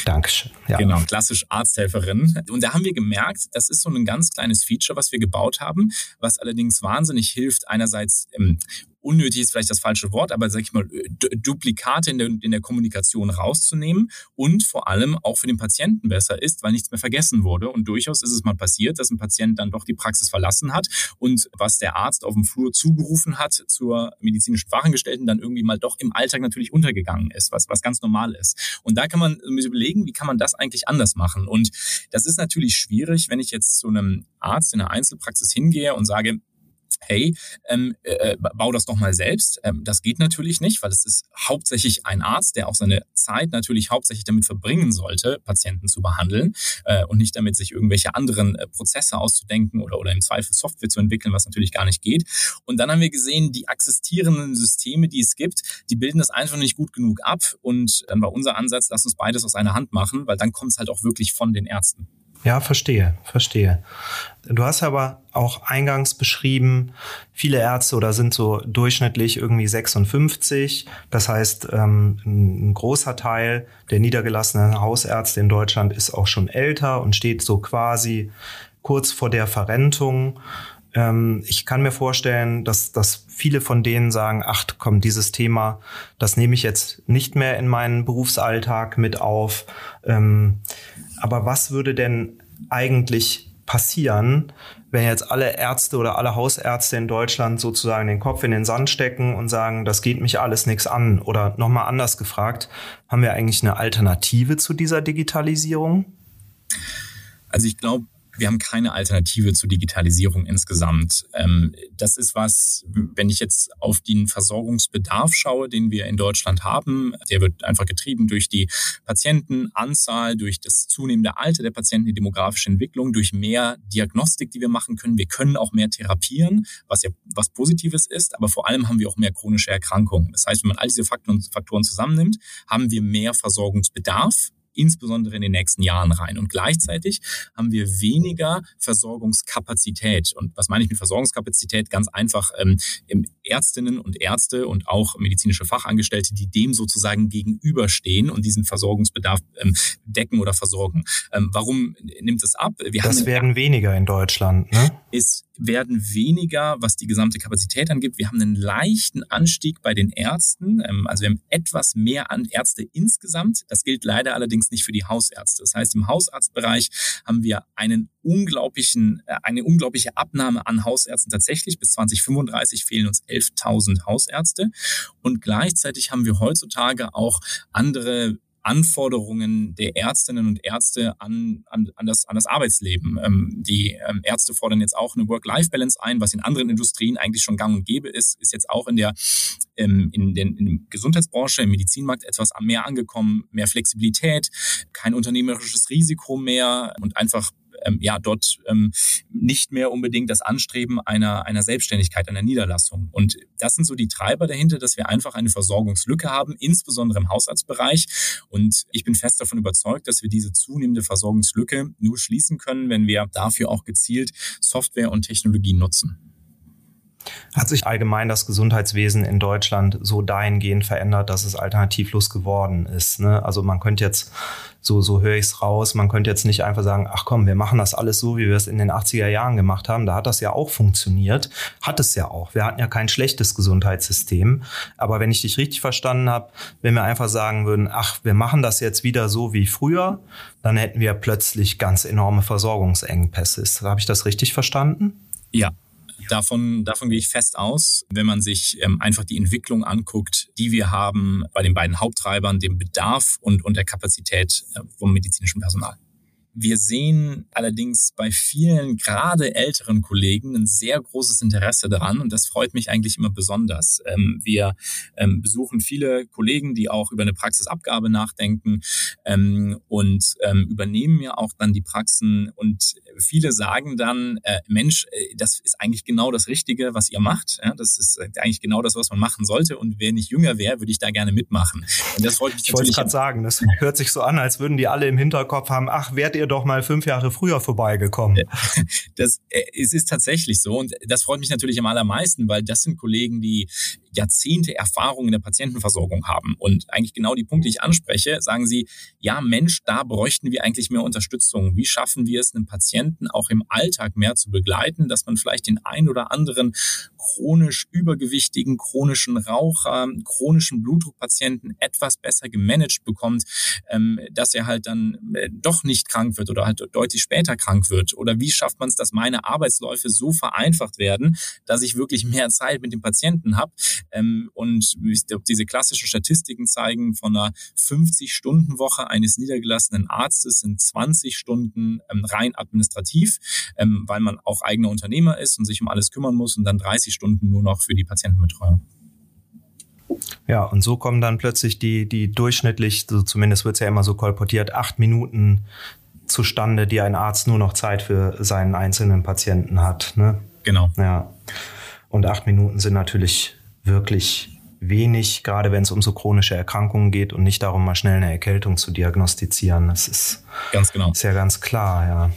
Dankeschön. Ja. Genau, klassisch Arzthelferin. Und da haben wir gemerkt, das ist so ein ganz kleines Feature, was wir gebaut haben, was allerdings wahnsinnig hilft, einerseits ähm, unnötig ist vielleicht das falsche Wort, aber sag ich mal, Duplikate in der, in der Kommunikation rauszunehmen und vor allem auch für den Patienten besser ist, weil nichts mehr vergessen wurde. Und durchaus ist es mal passiert, dass ein Patient dann doch die Praxis verlassen hat und was der Arzt auf dem Flur zugerufen hat zur medizinischen Fachangestellten, dann irgendwie mal doch im Alltag natürlich untergegangen ist, was, was ganz normal ist. Und da kann man sich überlegen, wie kann man das eigentlich anders machen? Und das ist natürlich schwierig, wenn ich jetzt zu einem Arzt in einer Einzelpraxis hingehe und sage, hey, ähm, äh, äh, bau das doch mal selbst. Ähm, das geht natürlich nicht, weil es ist hauptsächlich ein Arzt, der auch seine Zeit natürlich hauptsächlich damit verbringen sollte, Patienten zu behandeln äh, und nicht damit sich irgendwelche anderen äh, Prozesse auszudenken oder, oder im Zweifel Software zu entwickeln, was natürlich gar nicht geht. Und dann haben wir gesehen, die existierenden Systeme, die es gibt, die bilden das einfach nicht gut genug ab. Und dann war unser Ansatz, lass uns beides aus einer Hand machen, weil dann kommt es halt auch wirklich von den Ärzten. Ja, verstehe, verstehe. Du hast aber auch eingangs beschrieben, viele Ärzte oder sind so durchschnittlich irgendwie 56. Das heißt, ähm, ein großer Teil der niedergelassenen Hausärzte in Deutschland ist auch schon älter und steht so quasi kurz vor der Verrentung. Ähm, ich kann mir vorstellen, dass, dass viele von denen sagen, ach komm, dieses Thema, das nehme ich jetzt nicht mehr in meinen Berufsalltag mit auf. Ähm, aber was würde denn eigentlich passieren, wenn jetzt alle Ärzte oder alle Hausärzte in Deutschland sozusagen den Kopf in den Sand stecken und sagen, das geht mich alles nichts an? Oder nochmal anders gefragt, haben wir eigentlich eine Alternative zu dieser Digitalisierung? Also ich glaube, wir haben keine Alternative zur Digitalisierung insgesamt. Ähm, das ist was, wenn ich jetzt auf den Versorgungsbedarf schaue, den wir in Deutschland haben, der wird einfach getrieben durch die Patientenanzahl, durch das zunehmende Alter der Patienten, die demografische Entwicklung, durch mehr Diagnostik, die wir machen können. Wir können auch mehr therapieren, was ja was Positives ist, aber vor allem haben wir auch mehr chronische Erkrankungen. Das heißt, wenn man all diese Faktoren, Faktoren zusammennimmt, haben wir mehr Versorgungsbedarf insbesondere in den nächsten Jahren rein. Und gleichzeitig haben wir weniger Versorgungskapazität. Und was meine ich mit Versorgungskapazität? Ganz einfach ähm, Ärztinnen und Ärzte und auch medizinische Fachangestellte, die dem sozusagen gegenüberstehen und diesen Versorgungsbedarf ähm, decken oder versorgen. Ähm, warum nimmt es ab? Wir das werden weniger in Deutschland. Ne? Ist werden weniger, was die gesamte Kapazität angibt. Wir haben einen leichten Anstieg bei den Ärzten. Ähm, also wir haben etwas mehr an Ärzte insgesamt. Das gilt leider allerdings nicht für die Hausärzte. Das heißt, im Hausarztbereich haben wir einen unglaublichen, äh, eine unglaubliche Abnahme an Hausärzten tatsächlich. Bis 2035 fehlen uns 11.000 Hausärzte. Und gleichzeitig haben wir heutzutage auch andere Anforderungen der Ärztinnen und Ärzte an, an, an, das, an das Arbeitsleben. Ähm, die ähm, Ärzte fordern jetzt auch eine Work-Life-Balance ein, was in anderen Industrien eigentlich schon gang und gäbe ist, ist jetzt auch in der, ähm, in, den, in der Gesundheitsbranche, im Medizinmarkt etwas mehr angekommen, mehr Flexibilität, kein unternehmerisches Risiko mehr und einfach ähm, ja dort ähm, nicht mehr unbedingt das Anstreben einer, einer Selbstständigkeit, einer Niederlassung. Und das sind so die Treiber dahinter, dass wir einfach eine Versorgungslücke haben, insbesondere im Haushaltsbereich. Und ich bin fest davon überzeugt, dass wir diese zunehmende Versorgungslücke nur schließen können, wenn wir dafür auch gezielt Software und Technologien nutzen. Hat sich allgemein das Gesundheitswesen in Deutschland so dahingehend verändert, dass es alternativlos geworden ist? Ne? Also man könnte jetzt, so, so höre ich es raus, man könnte jetzt nicht einfach sagen, ach komm, wir machen das alles so, wie wir es in den 80er Jahren gemacht haben. Da hat das ja auch funktioniert. Hat es ja auch. Wir hatten ja kein schlechtes Gesundheitssystem. Aber wenn ich dich richtig verstanden habe, wenn wir einfach sagen würden, ach, wir machen das jetzt wieder so wie früher, dann hätten wir plötzlich ganz enorme Versorgungsengpässe. Habe ich das richtig verstanden? Ja, Davon, davon gehe ich fest aus, wenn man sich ähm, einfach die Entwicklung anguckt, die wir haben bei den beiden Haupttreibern, dem Bedarf und, und der Kapazität äh, vom medizinischen Personal. Wir sehen allerdings bei vielen, gerade älteren Kollegen, ein sehr großes Interesse daran und das freut mich eigentlich immer besonders. Ähm, wir ähm, besuchen viele Kollegen, die auch über eine Praxisabgabe nachdenken ähm, und übernehmen ja auch dann die Praxen und viele sagen dann, äh, Mensch, äh, das ist eigentlich genau das Richtige, was ihr macht. das ist eigentlich genau das, was man machen sollte und wenn ich jünger wäre, würde ich da gerne mitmachen. Und das freut mich Ich wollte gerade sagen, das hört sich so an, als würden die alle im Hinterkopf haben, ach, wärt ihr ihr doch mal fünf Jahre früher vorbeigekommen. Das, äh, es ist tatsächlich so und das freut mich natürlich am allermeisten, weil das sind Kollegen, die Jahrzehnte Erfahrung in der Patientenversorgung haben. Und eigentlich genau die Punkte, die ich anspreche, sagen sie, ja Mensch, da bräuchten wir eigentlich mehr Unterstützung. Wie schaffen wir es, einen Patienten auch im Alltag mehr zu begleiten, dass man vielleicht den ein oder anderen chronisch übergewichtigen, chronischen Raucher, chronischen Blutdruckpatienten etwas besser gemanagt bekommt, ähm, dass er halt dann äh, doch nicht krank wird oder halt deutlich später krank wird. Oder wie schafft man es, dass meine Arbeitsläufe so vereinfacht werden, dass ich wirklich mehr Zeit mit dem Patienten habe, ähm, und diese klassischen Statistiken zeigen, von einer 50-Stunden-Woche eines niedergelassenen Arztes sind 20 Stunden ähm, rein administrativ, ähm, weil man auch eigener Unternehmer ist und sich um alles kümmern muss und dann 30 Stunden nur noch für die Patientenbetreuung. Ja, und so kommen dann plötzlich die, die durchschnittlich, so zumindest wird es ja immer so kolportiert, acht Minuten zustande, die ein Arzt nur noch Zeit für seinen einzelnen Patienten hat. Ne? Genau. Ja. Und acht Minuten sind natürlich wirklich wenig, gerade wenn es um so chronische Erkrankungen geht und nicht darum, mal schnell eine Erkältung zu diagnostizieren. Das ist, ganz genau. ist ja ganz klar, ja.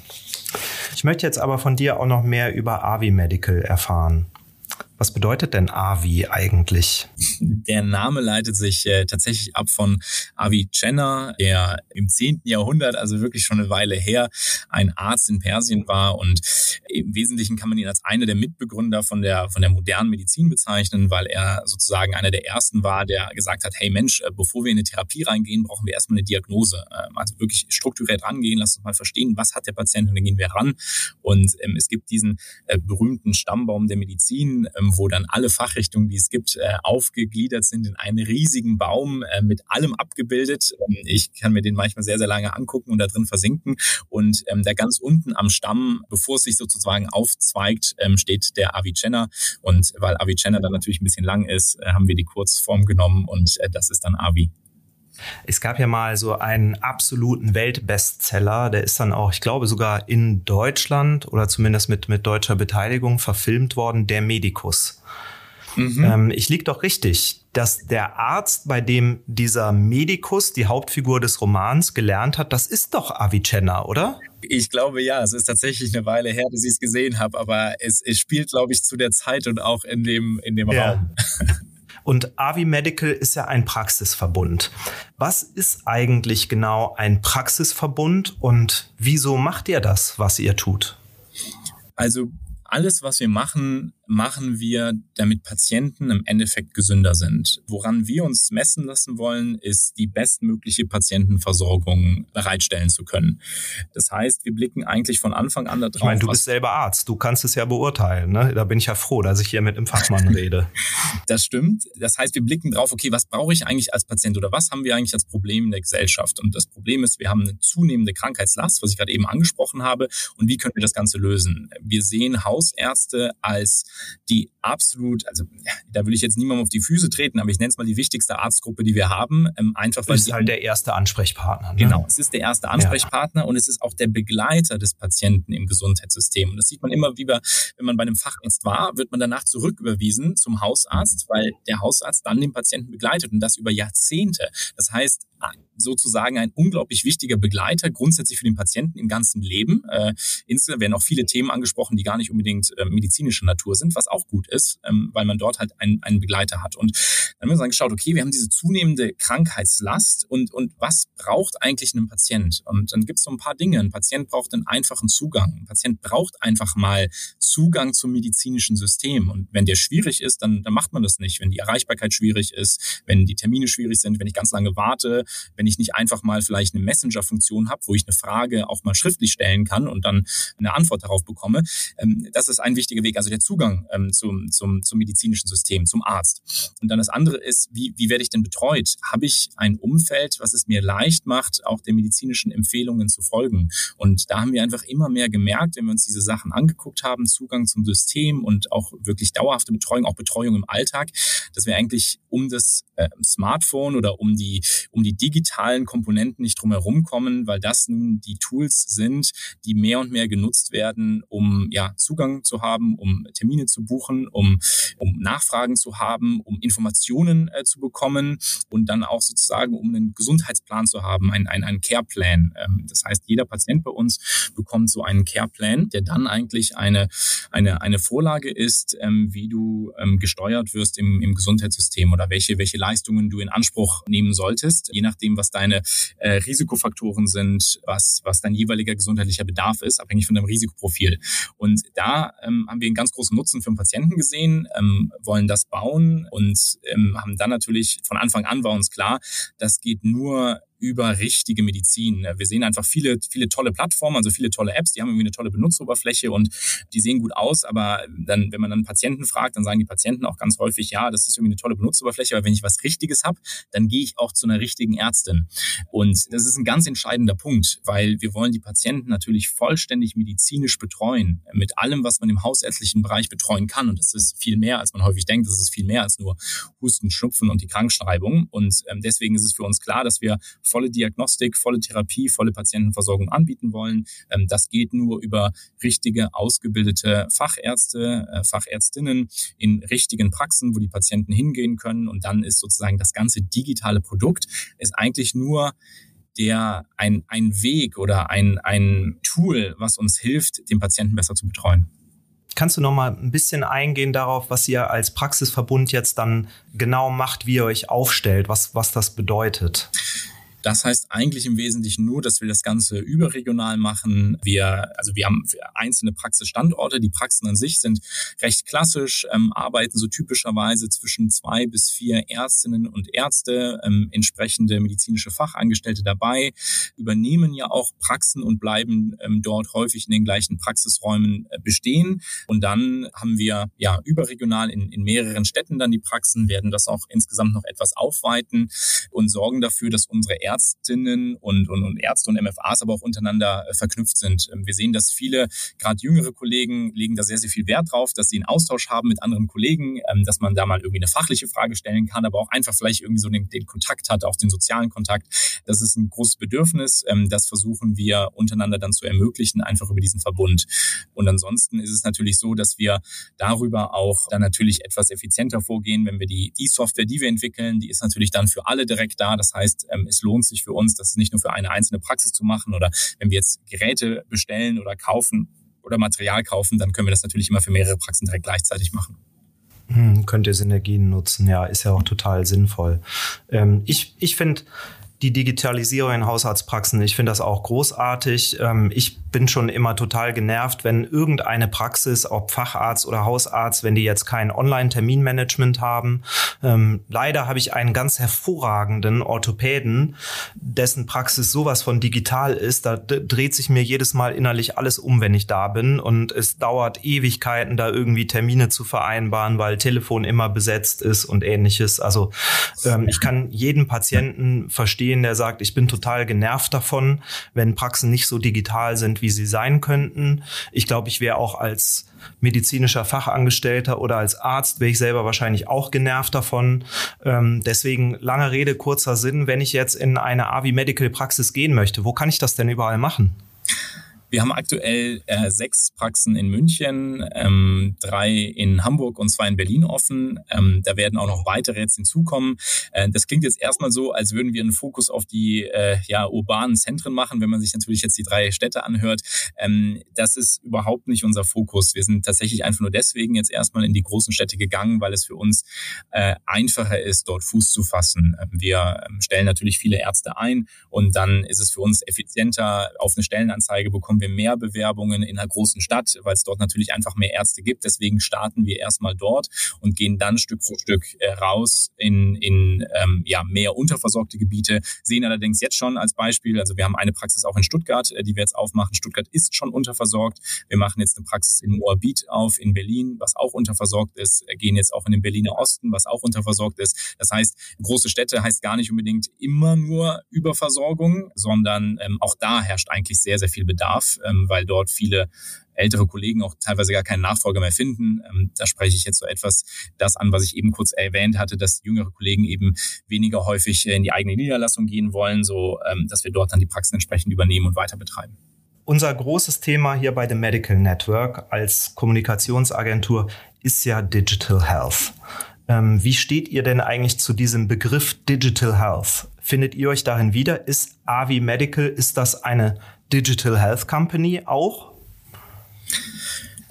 Ich möchte jetzt aber von dir auch noch mehr über Avi Medical erfahren. Was bedeutet denn Avi eigentlich? Der Name leitet sich äh, tatsächlich ab von Avicenna, der im 10. Jahrhundert, also wirklich schon eine Weile her, ein Arzt in Persien war und im Wesentlichen kann man ihn als einer der Mitbegründer von der, von der modernen Medizin bezeichnen, weil er sozusagen einer der ersten war, der gesagt hat, hey Mensch, äh, bevor wir in eine Therapie reingehen, brauchen wir erstmal eine Diagnose. Ähm, also wirklich strukturiert rangehen, lass uns mal verstehen, was hat der Patient und dann gehen wir ran. Und ähm, es gibt diesen äh, berühmten Stammbaum der Medizin, ähm, wo dann alle Fachrichtungen, die es gibt, äh, aufgegliedert sind in einen riesigen Baum äh, mit allem abgebildet. Ähm, ich kann mir den manchmal sehr, sehr lange angucken und da drin versinken. Und ähm, da ganz unten am Stamm, bevor es sich sozusagen aufzweigt, ähm, steht der Avicenna. Und weil Avicenna dann natürlich ein bisschen lang ist, äh, haben wir die Kurzform genommen und das ist dann Avi. Es gab ja mal so einen absoluten Weltbestseller, der ist dann auch, ich glaube, sogar in Deutschland oder zumindest mit, mit deutscher Beteiligung verfilmt worden, Der Medikus. Mhm. Ähm, ich lieg doch richtig, dass der Arzt, bei dem dieser Medikus, die Hauptfigur des Romans, gelernt hat, das ist doch Avicenna, oder? Ich glaube ja, es ist tatsächlich eine Weile her, dass ich es gesehen habe, aber es, es spielt, glaube ich, zu der Zeit und auch in dem, in dem ja. Raum. Und Avi Medical ist ja ein Praxisverbund. Was ist eigentlich genau ein Praxisverbund und wieso macht ihr das, was ihr tut? Also alles, was wir machen, machen wir, damit Patienten im Endeffekt gesünder sind. Woran wir uns messen lassen wollen, ist die bestmögliche Patientenversorgung bereitstellen zu können. Das heißt, wir blicken eigentlich von Anfang an darauf. Ich meine, du bist selber Arzt, du kannst es ja beurteilen. Ne? Da bin ich ja froh, dass ich hier mit einem Fachmann rede. das stimmt. Das heißt, wir blicken drauf, okay, was brauche ich eigentlich als Patient oder was haben wir eigentlich als Problem in der Gesellschaft? Und das Problem ist, wir haben eine zunehmende Krankheitslast, was ich gerade eben angesprochen habe. Und wie können wir das Ganze lösen? Wir sehen Hausärzte als die absolut, also ja, da will ich jetzt niemandem auf die Füße treten, aber ich nenne es mal die wichtigste Arztgruppe, die wir haben. Ähm, einfach weil es ist halt der erste Ansprechpartner. Ne? Genau, es ist der erste Ansprechpartner ja. und es ist auch der Begleiter des Patienten im Gesundheitssystem. Und das sieht man immer wieder, wenn man bei einem Facharzt war, wird man danach zurücküberwiesen zum Hausarzt, weil der Hausarzt dann den Patienten begleitet und das über Jahrzehnte. Das heißt, sozusagen ein unglaublich wichtiger Begleiter grundsätzlich für den Patienten im ganzen Leben. Äh, insgesamt werden auch viele Themen angesprochen, die gar nicht unbedingt äh, medizinischer Natur sind, was auch gut ist, ähm, weil man dort halt einen, einen Begleiter hat. Und dann haben wir dann geschaut, okay, wir haben diese zunehmende Krankheitslast und, und was braucht eigentlich ein Patient? Und dann gibt es so ein paar Dinge. Ein Patient braucht einen einfachen Zugang. Ein Patient braucht einfach mal Zugang zum medizinischen System. Und wenn der schwierig ist, dann, dann macht man das nicht. Wenn die Erreichbarkeit schwierig ist, wenn die Termine schwierig sind, wenn ich ganz lange warte, wenn ich nicht einfach mal vielleicht eine Messenger-Funktion habe, wo ich eine Frage auch mal schriftlich stellen kann und dann eine Antwort darauf bekomme. Ähm, das ist ein wichtiger Weg, also der Zugang ähm, zum, zum, zum medizinischen System, zum Arzt. Und dann das andere ist, wie, wie werde ich denn betreut? Habe ich ein Umfeld, was es mir leicht macht, auch den medizinischen Empfehlungen zu folgen? Und da haben wir einfach immer mehr gemerkt, wenn wir uns diese Sachen angeguckt haben, Zugang zum System und auch wirklich dauerhafte Betreuung, auch Betreuung im Alltag, dass wir eigentlich um das äh, Smartphone oder um die, um die digitalen Komponenten nicht drumherum kommen, weil das nun die Tools sind, die mehr und mehr genutzt werden, um ja Zugang zu haben, um Termine zu buchen, um, um Nachfragen zu haben, um Informationen äh, zu bekommen und dann auch sozusagen, um einen Gesundheitsplan zu haben, einen, einen, einen Care-Plan. Ähm, das heißt, jeder Patient bei uns bekommt so einen Care-Plan, der dann eigentlich eine, eine, eine Vorlage ist, ähm, wie du ähm, gesteuert wirst im, im Gesundheitssystem oder welche, welche Leistungen du in Anspruch nehmen solltest, je nachdem, was deine äh, Risikofaktoren sind, was, was dein jeweiliger gesundheitlicher Bedarf ist, abhängig von deinem Risikoprofil. Und da ähm, haben wir einen ganz großen Nutzen für den Patienten gesehen, ähm, wollen das bauen und ähm, haben dann natürlich von Anfang an war uns klar, das geht nur über richtige Medizin. Wir sehen einfach viele, viele tolle Plattformen, also viele tolle Apps, die haben irgendwie eine tolle Benutzeroberfläche und die sehen gut aus, aber dann, wenn man dann Patienten fragt, dann sagen die Patienten auch ganz häufig, ja, das ist irgendwie eine tolle Benutzeroberfläche, aber wenn ich was Richtiges habe, dann gehe ich auch zu einer richtigen Ärztin. Und das ist ein ganz entscheidender Punkt, weil wir wollen die Patienten natürlich vollständig medizinisch betreuen, mit allem, was man im hausärztlichen Bereich betreuen kann. Und das ist viel mehr, als man häufig denkt. Das ist viel mehr als nur Husten, Schnupfen und die Krankschreibung. Und ähm, deswegen ist es für uns klar, dass wir volle Diagnostik, volle Therapie, volle Patientenversorgung anbieten wollen. Ähm, das geht nur über richtige, ausgebildete Fachärzte, äh, Fachärztinnen in richtigen Praxen, wo die Patienten hingehen können. Und dann ist sozusagen das ganze digitale Produkt ist eigentlich nur der ein, ein Weg oder ein, ein Tool, was uns hilft, den Patienten besser zu betreuen. Kannst du noch mal ein bisschen eingehen darauf, was ihr als Praxisverbund jetzt dann genau macht, wie ihr euch aufstellt, was, was das bedeutet? Das heißt eigentlich im Wesentlichen nur, dass wir das Ganze überregional machen. Wir, also wir haben einzelne Praxisstandorte. Die Praxen an sich sind recht klassisch, ähm, arbeiten so typischerweise zwischen zwei bis vier Ärztinnen und Ärzte, ähm, entsprechende medizinische Fachangestellte dabei, übernehmen ja auch Praxen und bleiben ähm, dort häufig in den gleichen Praxisräumen äh, bestehen. Und dann haben wir ja überregional in, in mehreren Städten dann die Praxen, werden das auch insgesamt noch etwas aufweiten und sorgen dafür, dass unsere Ärztinnen und, und, und Ärzte und MFAs aber auch untereinander äh, verknüpft sind. Ähm, wir sehen, dass viele, gerade jüngere Kollegen, legen da sehr, sehr viel Wert drauf, dass sie einen Austausch haben mit anderen Kollegen, ähm, dass man da mal irgendwie eine fachliche Frage stellen kann, aber auch einfach vielleicht irgendwie so den, den Kontakt hat, auch den sozialen Kontakt. Das ist ein großes Bedürfnis. Ähm, das versuchen wir untereinander dann zu ermöglichen, einfach über diesen Verbund. Und ansonsten ist es natürlich so, dass wir darüber auch dann natürlich etwas effizienter vorgehen, wenn wir die, die Software, die wir entwickeln, die ist natürlich dann für alle direkt da. Das heißt, es lohnt sich für uns, das nicht nur für eine einzelne Praxis zu machen oder wenn wir jetzt Geräte bestellen oder kaufen oder Material kaufen, dann können wir das natürlich immer für mehrere Praxen direkt gleichzeitig machen. Hm, könnt ihr Synergien nutzen, ja, ist ja auch total sinnvoll. Ähm, ich ich finde die Digitalisierung in Hausarztpraxen, ich finde das auch großartig. Ähm, ich bin schon immer total genervt, wenn irgendeine Praxis, ob Facharzt oder Hausarzt, wenn die jetzt kein Online-Terminmanagement haben. Ähm, leider habe ich einen ganz hervorragenden Orthopäden, dessen Praxis sowas von digital ist. Da dreht sich mir jedes Mal innerlich alles um, wenn ich da bin. Und es dauert Ewigkeiten, da irgendwie Termine zu vereinbaren, weil Telefon immer besetzt ist und ähnliches. Also ähm, ich kann jeden Patienten verstehen, der sagt, ich bin total genervt davon, wenn Praxen nicht so digital sind sind, wie sie sein könnten. Ich glaube, ich wäre auch als medizinischer Fachangestellter oder als Arzt wäre ich selber wahrscheinlich auch genervt davon. Ähm, deswegen lange Rede, kurzer Sinn, wenn ich jetzt in eine Avi Medical Praxis gehen möchte, wo kann ich das denn überall machen? Wir haben aktuell äh, sechs Praxen in München, ähm, drei in Hamburg und zwei in Berlin offen. Ähm, da werden auch noch weitere jetzt hinzukommen. Äh, das klingt jetzt erstmal so, als würden wir einen Fokus auf die äh, ja, urbanen Zentren machen, wenn man sich natürlich jetzt die drei Städte anhört. Ähm, das ist überhaupt nicht unser Fokus. Wir sind tatsächlich einfach nur deswegen jetzt erstmal in die großen Städte gegangen, weil es für uns äh, einfacher ist, dort Fuß zu fassen. Ähm, wir ähm, stellen natürlich viele Ärzte ein und dann ist es für uns effizienter, auf eine Stellenanzeige bekommen bekommen wir mehr Bewerbungen in einer großen Stadt, weil es dort natürlich einfach mehr Ärzte gibt. Deswegen starten wir erstmal dort und gehen dann Stück für Stück äh, raus in, in ähm, ja, mehr unterversorgte Gebiete. Sehen allerdings jetzt schon als Beispiel, also wir haben eine Praxis auch in Stuttgart, äh, die wir jetzt aufmachen. Stuttgart ist schon unterversorgt. Wir machen jetzt eine Praxis in Moabit auf, in Berlin, was auch unterversorgt ist, gehen jetzt auch in den Berliner Osten, was auch unterversorgt ist. Das heißt, große Städte heißt gar nicht unbedingt immer nur Überversorgung, sondern ähm, auch da herrscht eigentlich sehr, sehr viel Bedarf ähm, weil dort viele ältere Kollegen auch teilweise gar keinen Nachfolger mehr finden. Ähm, da spreche ich jetzt so etwas das an, was ich eben kurz erwähnt hatte, dass jüngere Kollegen eben weniger häufig in die eigene Niederlassung gehen wollen, so ähm, dass wir dort dann die Praxen entsprechend übernehmen und weiter betreiben. Unser großes Thema hier bei The Medical Network als Kommunikationsagentur ist ja Digital Health. Ähm, wie steht ihr denn eigentlich zu diesem Begriff Digital Health? Findet ihr euch darin wieder? Ist Avi Medical, ist das eine Digital Health Company auch?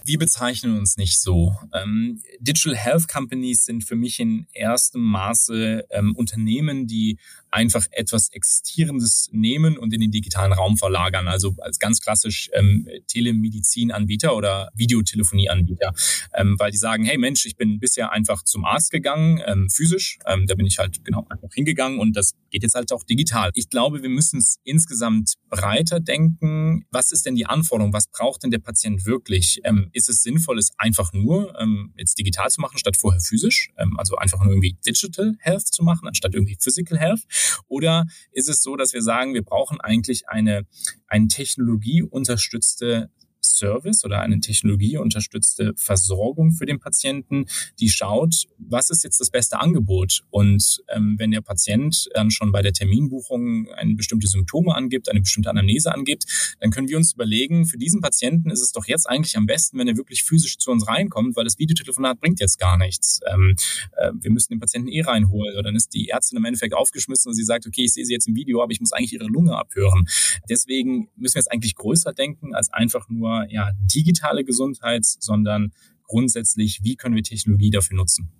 Wir bezeichnen uns nicht so. Ähm, Digital Health Companies sind für mich in erstem Maße ähm, Unternehmen, die einfach etwas Existierendes nehmen und in den digitalen Raum verlagern. Also als ganz klassisch ähm, Telemedizinanbieter oder Videotelefonieanbieter, ähm, weil die sagen, hey Mensch, ich bin bisher einfach zum Arzt gegangen, ähm, physisch, ähm, da bin ich halt genau einfach hingegangen und das geht jetzt halt auch digital. Ich glaube, wir müssen es insgesamt breiter denken. Was ist denn die Anforderung? Was braucht denn der Patient wirklich? Ähm, ist es sinnvoll, es einfach nur ähm, jetzt digital zu machen, statt vorher physisch? Ähm, also einfach nur irgendwie Digital Health zu machen, anstatt irgendwie Physical Health? Oder ist es so, dass wir sagen, wir brauchen eigentlich eine, eine technologieunterstützte Service oder eine technologieunterstützte Versorgung für den Patienten, die schaut, was ist jetzt das beste Angebot. Und ähm, wenn der Patient dann schon bei der Terminbuchung ein bestimmte Symptome angibt, eine bestimmte Anamnese angibt, dann können wir uns überlegen, für diesen Patienten ist es doch jetzt eigentlich am besten, wenn er wirklich physisch zu uns reinkommt, weil das Videotelefonat bringt jetzt gar nichts. Ähm, äh, wir müssen den Patienten eh reinholen. Oder dann ist die Ärztin im Endeffekt aufgeschmissen und sie sagt, okay, ich sehe sie jetzt im Video, aber ich muss eigentlich ihre Lunge abhören. Deswegen müssen wir jetzt eigentlich größer denken als einfach nur ja, digitale Gesundheit, sondern grundsätzlich, wie können wir Technologie dafür nutzen?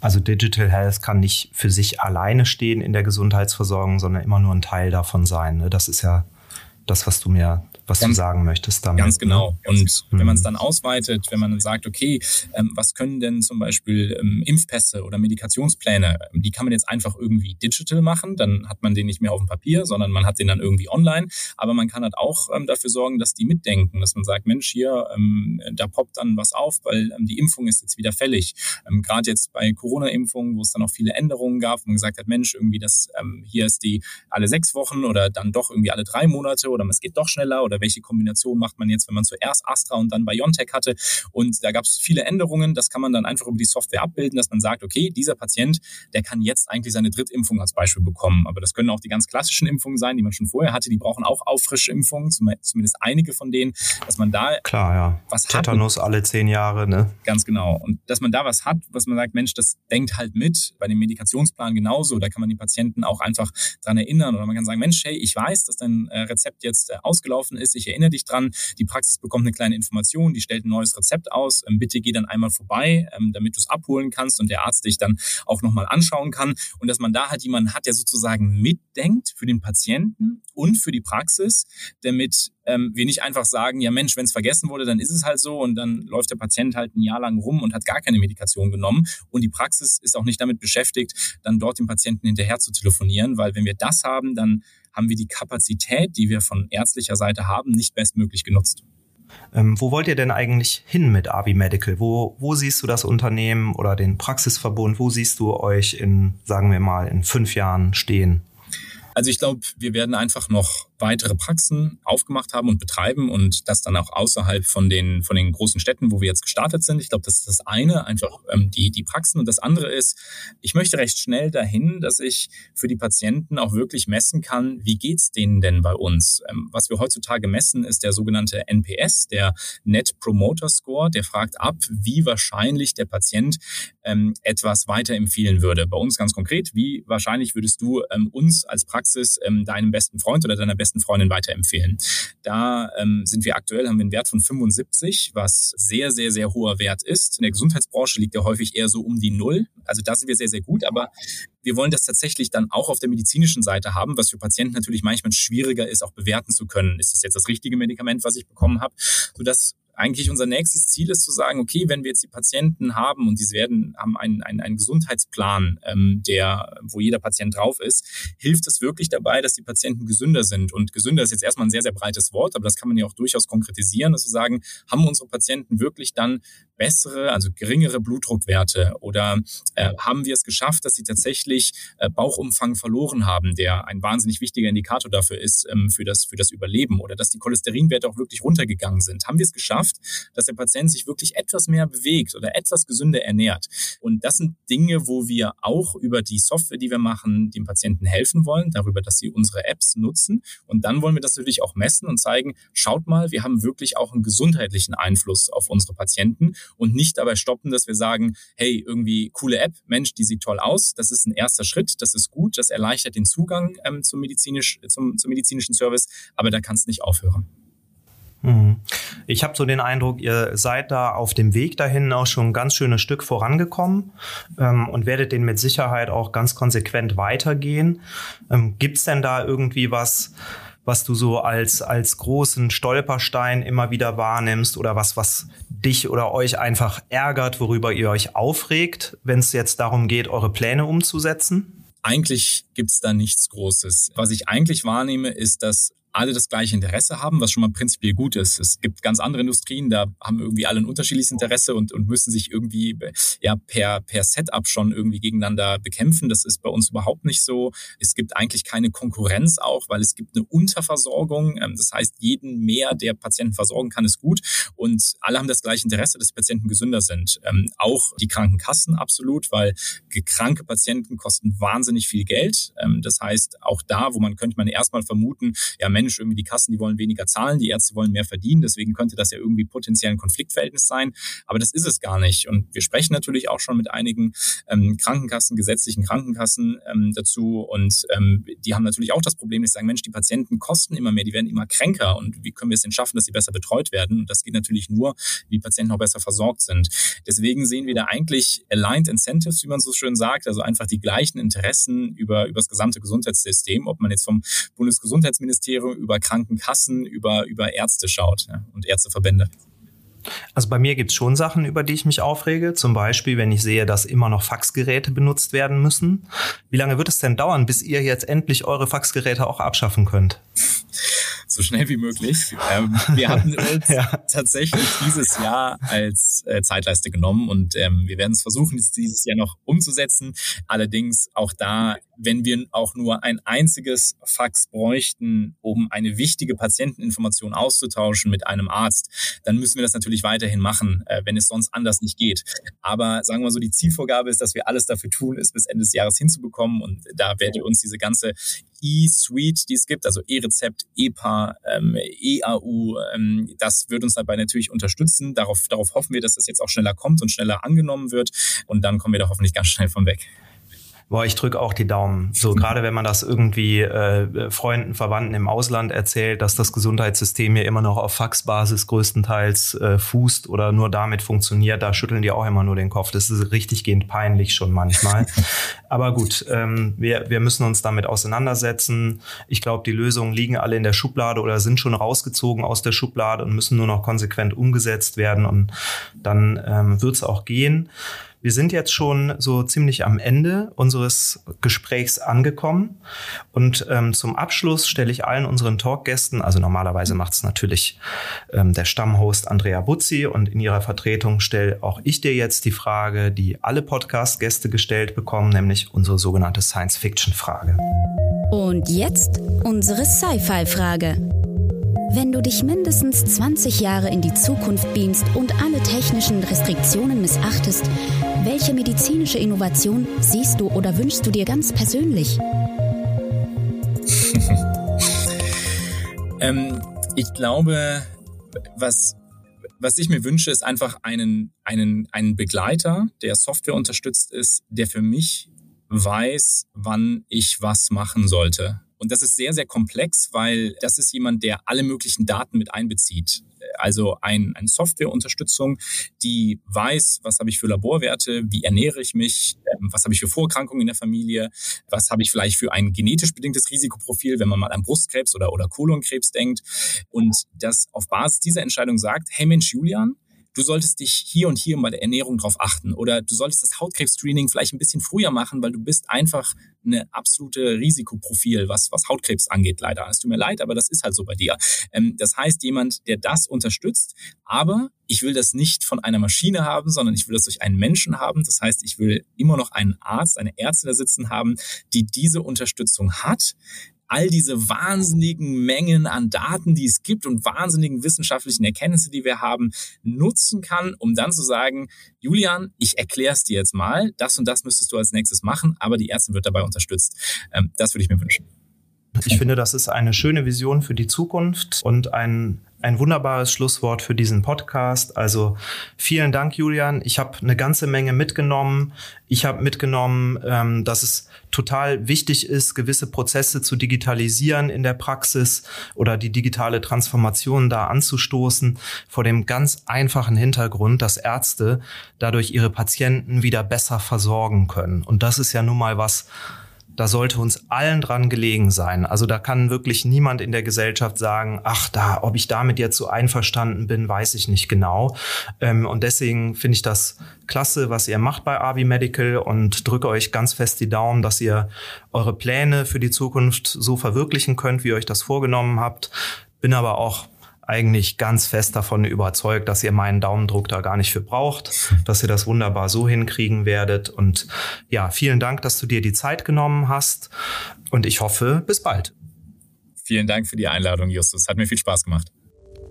Also Digital Health kann nicht für sich alleine stehen in der Gesundheitsversorgung, sondern immer nur ein Teil davon sein. Ne? Das ist ja das, was du mir was ganz, du sagen möchtest damit. Ganz ne? genau. Und mhm. wenn man es dann ausweitet, wenn man dann sagt, okay, ähm, was können denn zum Beispiel ähm, Impfpässe oder Medikationspläne, ähm, die kann man jetzt einfach irgendwie digital machen, dann hat man den nicht mehr auf dem Papier, sondern man hat den dann irgendwie online. Aber man kann halt auch ähm, dafür sorgen, dass die mitdenken, dass man sagt, Mensch, hier, ähm, da poppt dann was auf, weil ähm, die Impfung ist jetzt wieder fällig. Gerade jetzt bei Corona-Impfungen, wo es dann auch viele Änderungen gab, wo man gesagt hat, Mensch, irgendwie das, hier ist die alle sechs Wochen oder dann doch irgendwie alle drei Monate oder es geht doch schneller oder oder welche Kombination macht man jetzt, wenn man zuerst Astra und dann BioNTech hatte. Und da gab es viele Änderungen. Das kann man dann einfach über die Software abbilden, dass man sagt, okay, dieser Patient, der kann jetzt eigentlich seine Drittimpfung als Beispiel bekommen. Aber das können auch die ganz klassischen Impfungen sein, die man schon vorher hatte. Die brauchen auch Auffrischimpfungen, zumindest einige von denen, dass man da Klar, ja. was Tetanus hat. alle zehn Jahre, ne? Ganz genau. Und dass man da was hat, was man sagt, Mensch, das denkt halt mit. Bei dem Medikationsplan genauso. Da kann man die Patienten auch einfach dran erinnern. Oder man kann sagen, Mensch, hey, ich weiß, dass dein äh, Rezept jetzt äh, ausgelaufen ist ist. Ich erinnere dich dran, die Praxis bekommt eine kleine Information, die stellt ein neues Rezept aus. Ähm, bitte geh dann einmal vorbei, ähm, damit du es abholen kannst und der Arzt dich dann auch nochmal anschauen kann. Und dass man da halt jemanden hat, der sozusagen mitdenkt für den Patienten und für die Praxis, damit ähm, wir nicht einfach sagen, ja Mensch, wenn es vergessen wurde, dann ist es halt so und dann läuft der Patient halt ein Jahr lang rum und hat gar keine Medikation genommen und die Praxis ist auch nicht damit beschäftigt, dann dort dem Patienten hinterher zu telefonieren, weil wenn wir das haben, dann haben wir die Kapazität, die wir von ärztlicher Seite haben, nicht bestmöglich genutzt. Ähm, wo wollt ihr denn eigentlich hin mit Avi Medical? Wo, wo siehst du das Unternehmen oder den Praxisverbund? Wo siehst du euch in, sagen wir mal, in fünf Jahren stehen? Also ich glaube, wir werden einfach noch weitere Praxen aufgemacht haben und betreiben und das dann auch außerhalb von den, von den großen Städten, wo wir jetzt gestartet sind. Ich glaube, das ist das eine, einfach ähm, die, die Praxen. Und das andere ist, ich möchte recht schnell dahin, dass ich für die Patienten auch wirklich messen kann, wie geht's denen denn bei uns? Ähm, was wir heutzutage messen, ist der sogenannte NPS, der Net Promoter Score. Der fragt ab, wie wahrscheinlich der Patient ähm, etwas weiterempfehlen würde. Bei uns ganz konkret, wie wahrscheinlich würdest du ähm, uns als Praxis ähm, deinem besten Freund oder deiner besten Freundin weiterempfehlen? Da ähm, sind wir aktuell, haben wir einen Wert von 75, was sehr, sehr, sehr hoher Wert ist. In der Gesundheitsbranche liegt er häufig eher so um die Null. Also da sind wir sehr, sehr gut, aber wir wollen das tatsächlich dann auch auf der medizinischen Seite haben, was für Patienten natürlich manchmal schwieriger ist, auch bewerten zu können. Ist das jetzt das richtige Medikament, was ich bekommen habe? Sodass eigentlich unser nächstes Ziel ist zu sagen, okay, wenn wir jetzt die Patienten haben und diese werden, haben einen, einen, einen Gesundheitsplan, ähm, der, wo jeder Patient drauf ist, hilft es wirklich dabei, dass die Patienten gesünder sind. Und gesünder ist jetzt erstmal ein sehr, sehr breites Wort, aber das kann man ja auch durchaus konkretisieren, dass wir sagen, haben unsere Patienten wirklich dann bessere, also geringere Blutdruckwerte oder äh, haben wir es geschafft, dass sie tatsächlich äh, Bauchumfang verloren haben, der ein wahnsinnig wichtiger Indikator dafür ist, ähm, für, das, für das Überleben oder dass die Cholesterinwerte auch wirklich runtergegangen sind. Haben wir es geschafft, dass der Patient sich wirklich etwas mehr bewegt oder etwas gesünder ernährt? Und das sind Dinge, wo wir auch über die Software, die wir machen, dem Patienten helfen wollen, darüber, dass sie unsere Apps nutzen. Und dann wollen wir das natürlich auch messen und zeigen, schaut mal, wir haben wirklich auch einen gesundheitlichen Einfluss auf unsere Patienten und nicht dabei stoppen, dass wir sagen, hey, irgendwie coole App, Mensch, die sieht toll aus, das ist ein erster Schritt, das ist gut, das erleichtert den Zugang ähm, zum, medizinisch, zum, zum medizinischen Service, aber da kann es nicht aufhören. Mhm. Ich habe so den Eindruck, ihr seid da auf dem Weg dahin auch schon ein ganz schönes Stück vorangekommen ähm, und werdet den mit Sicherheit auch ganz konsequent weitergehen. Ähm, Gibt es denn da irgendwie was, was du so als, als großen Stolperstein immer wieder wahrnimmst oder was, was dich oder euch einfach ärgert, worüber ihr euch aufregt, wenn es jetzt darum geht, eure Pläne umzusetzen? Eigentlich gibt's da nichts Großes. Was ich eigentlich wahrnehme, ist, dass alle das gleiche Interesse haben, was schon mal prinzipiell gut ist. Es gibt ganz andere Industrien, da haben irgendwie alle ein unterschiedliches Interesse und, und müssen sich irgendwie ja per, per Setup schon irgendwie gegeneinander bekämpfen. Das ist bei uns überhaupt nicht so. Es gibt eigentlich keine Konkurrenz auch, weil es gibt eine Unterversorgung. Ähm, das heißt, jeden mehr, der Patienten versorgen kann, ist gut. Und alle haben das gleiche Interesse, dass die Patienten gesünder sind. Ähm, auch die Krankenkassen absolut, weil kranke Patienten kosten wahnsinnig viel Geld. Ähm, das heißt, auch da, wo man könnte man erstmal vermuten, ja Mensch, Mensch, irgendwie die Kassen, die wollen weniger zahlen, die Ärzte wollen mehr verdienen, deswegen könnte das ja irgendwie potenziell ein Konfliktverhältnis sein. Aber das ist es gar nicht. Und wir sprechen natürlich auch schon mit einigen ähm, Krankenkassen, gesetzlichen Krankenkassen ähm, dazu. Und ähm, die haben natürlich auch das Problem, dass sie sagen, Mensch, die Patienten kosten immer mehr, die werden immer kränker. Und wie können wir es denn schaffen, dass sie besser betreut werden? Und das geht natürlich nur, wie die Patienten auch besser versorgt sind. Deswegen sehen wir da eigentlich aligned incentives, wie man so schön sagt, also einfach die gleichen Interessen über, über das gesamte Gesundheitssystem, ob man jetzt vom Bundesgesundheitsministerium über Krankenkassen, über, über Ärzte schaut ja, und Ärzteverbände. Also bei mir gibt es schon Sachen, über die ich mich aufrege. Zum Beispiel, wenn ich sehe, dass immer noch Faxgeräte benutzt werden müssen. Wie lange wird es denn dauern, bis ihr jetzt endlich eure Faxgeräte auch abschaffen könnt? so schnell wie möglich. Ähm, wir hatten uns ja. tatsächlich dieses Jahr als äh, Zeitleiste genommen und ähm, wir werden es versuchen, dieses Jahr noch umzusetzen. Allerdings auch da, wenn wir auch nur ein einziges Fax bräuchten, um eine wichtige Patienteninformation auszutauschen mit einem Arzt, dann müssen wir das natürlich weiterhin machen, äh, wenn es sonst anders nicht geht. Aber sagen wir so, die Zielvorgabe ist, dass wir alles dafür tun, es bis Ende des Jahres hinzubekommen und da werde uns diese ganze E-Suite, die es gibt, also E-Rezept, EPA, ähm, EAU, ähm, das wird uns dabei natürlich unterstützen. Darauf, darauf hoffen wir, dass das jetzt auch schneller kommt und schneller angenommen wird. Und dann kommen wir da hoffentlich ganz schnell von weg. Boah, ich drücke auch die Daumen. So gerade wenn man das irgendwie äh, Freunden, Verwandten im Ausland erzählt, dass das Gesundheitssystem hier immer noch auf Faxbasis größtenteils äh, fußt oder nur damit funktioniert, da schütteln die auch immer nur den Kopf. Das ist richtiggehend peinlich schon manchmal. Aber gut, ähm, wir, wir müssen uns damit auseinandersetzen. Ich glaube, die Lösungen liegen alle in der Schublade oder sind schon rausgezogen aus der Schublade und müssen nur noch konsequent umgesetzt werden und dann ähm, wird es auch gehen. Wir sind jetzt schon so ziemlich am Ende unseres Gesprächs angekommen. Und ähm, zum Abschluss stelle ich allen unseren Talkgästen, also normalerweise macht es natürlich ähm, der Stammhost Andrea Buzzi und in ihrer Vertretung stelle auch ich dir jetzt die Frage, die alle Podcast-Gäste gestellt bekommen, nämlich unsere sogenannte Science-Fiction-Frage. Und jetzt unsere Sci-Fi-Frage. Wenn du dich mindestens 20 Jahre in die Zukunft beamst und alle technischen Restriktionen missachtest, welche medizinische Innovation siehst du oder wünschst du dir ganz persönlich? ähm, ich glaube, was, was ich mir wünsche, ist einfach einen, einen, einen Begleiter, der Software unterstützt ist, der für mich weiß, wann ich was machen sollte. Und das ist sehr, sehr komplex, weil das ist jemand, der alle möglichen Daten mit einbezieht. Also ein, eine Softwareunterstützung, die weiß, was habe ich für Laborwerte, wie ernähre ich mich, ähm, was habe ich für Vorerkrankungen in der Familie, was habe ich vielleicht für ein genetisch bedingtes Risikoprofil, wenn man mal an Brustkrebs oder, oder Kolonkrebs denkt. Und das auf Basis dieser Entscheidung sagt, hey Mensch, Julian, du solltest dich hier und hier bei der Ernährung drauf achten oder du solltest das Hautkrebs-Screening vielleicht ein bisschen früher machen, weil du bist einfach eine absolute Risikoprofil, was, was Hautkrebs angeht, leider. Es tut mir leid, aber das ist halt so bei dir. Ähm, das heißt, jemand, der das unterstützt, aber ich will das nicht von einer Maschine haben, sondern ich will das durch einen Menschen haben. Das heißt, ich will immer noch einen Arzt, eine Ärztin da sitzen haben, die diese Unterstützung hat, all diese wahnsinnigen Mengen an Daten, die es gibt und wahnsinnigen wissenschaftlichen Erkenntnisse, die wir haben, nutzen kann, um dann zu sagen, Julian, ich erkläre es dir jetzt mal, das und das müsstest du als nächstes machen, aber die Ärztin wird dabei unterstützt. Ähm, das würde ich mir wünschen. Ich finde, das ist eine schöne Vision für die Zukunft und ein ein wunderbares Schlusswort für diesen Podcast. Also vielen Dank, Julian. Ich habe eine ganze Menge mitgenommen. Ich habe mitgenommen, ähm, dass es total wichtig ist, gewisse Prozesse zu digitalisieren in der Praxis oder die digitale Transformation da anzustoßen, vor dem ganz einfachen Hintergrund, dass Ärzte dadurch ihre Patienten wieder besser versorgen können. Und das ist ja nun mal was, da sollte uns allen dran gelegen sein. Also da kann wirklich niemand in der Gesellschaft sagen, ach, da, ob ich damit jetzt so einverstanden bin, weiß ich nicht genau. Ähm, und deswegen finde ich das klasse, was ihr macht bei Avi Medical und drücke euch ganz fest die Daumen, dass ihr eure Pläne für die Zukunft so verwirklichen könnt, wie ihr euch das vorgenommen habt. Bin aber auch eigentlich ganz fest davon überzeugt, dass ihr meinen Daumendruck da gar nicht für braucht, dass ihr das wunderbar so hinkriegen werdet. Und ja, vielen Dank, dass du dir die Zeit genommen hast. Und ich hoffe, bis bald. Vielen Dank für die Einladung, Justus. Hat mir viel Spaß gemacht.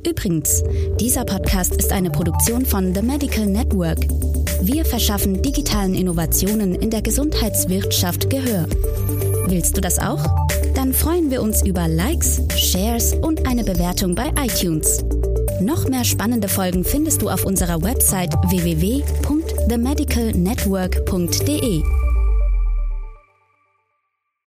Übrigens, dieser Podcast ist eine Produktion von The Medical Network. Wir verschaffen digitalen Innovationen in der Gesundheitswirtschaft Gehör. Willst du das auch? Dann freuen wir uns über Likes, Shares und eine Bewertung bei iTunes. Noch mehr spannende Folgen findest du auf unserer Website www.themedicalnetwork.de.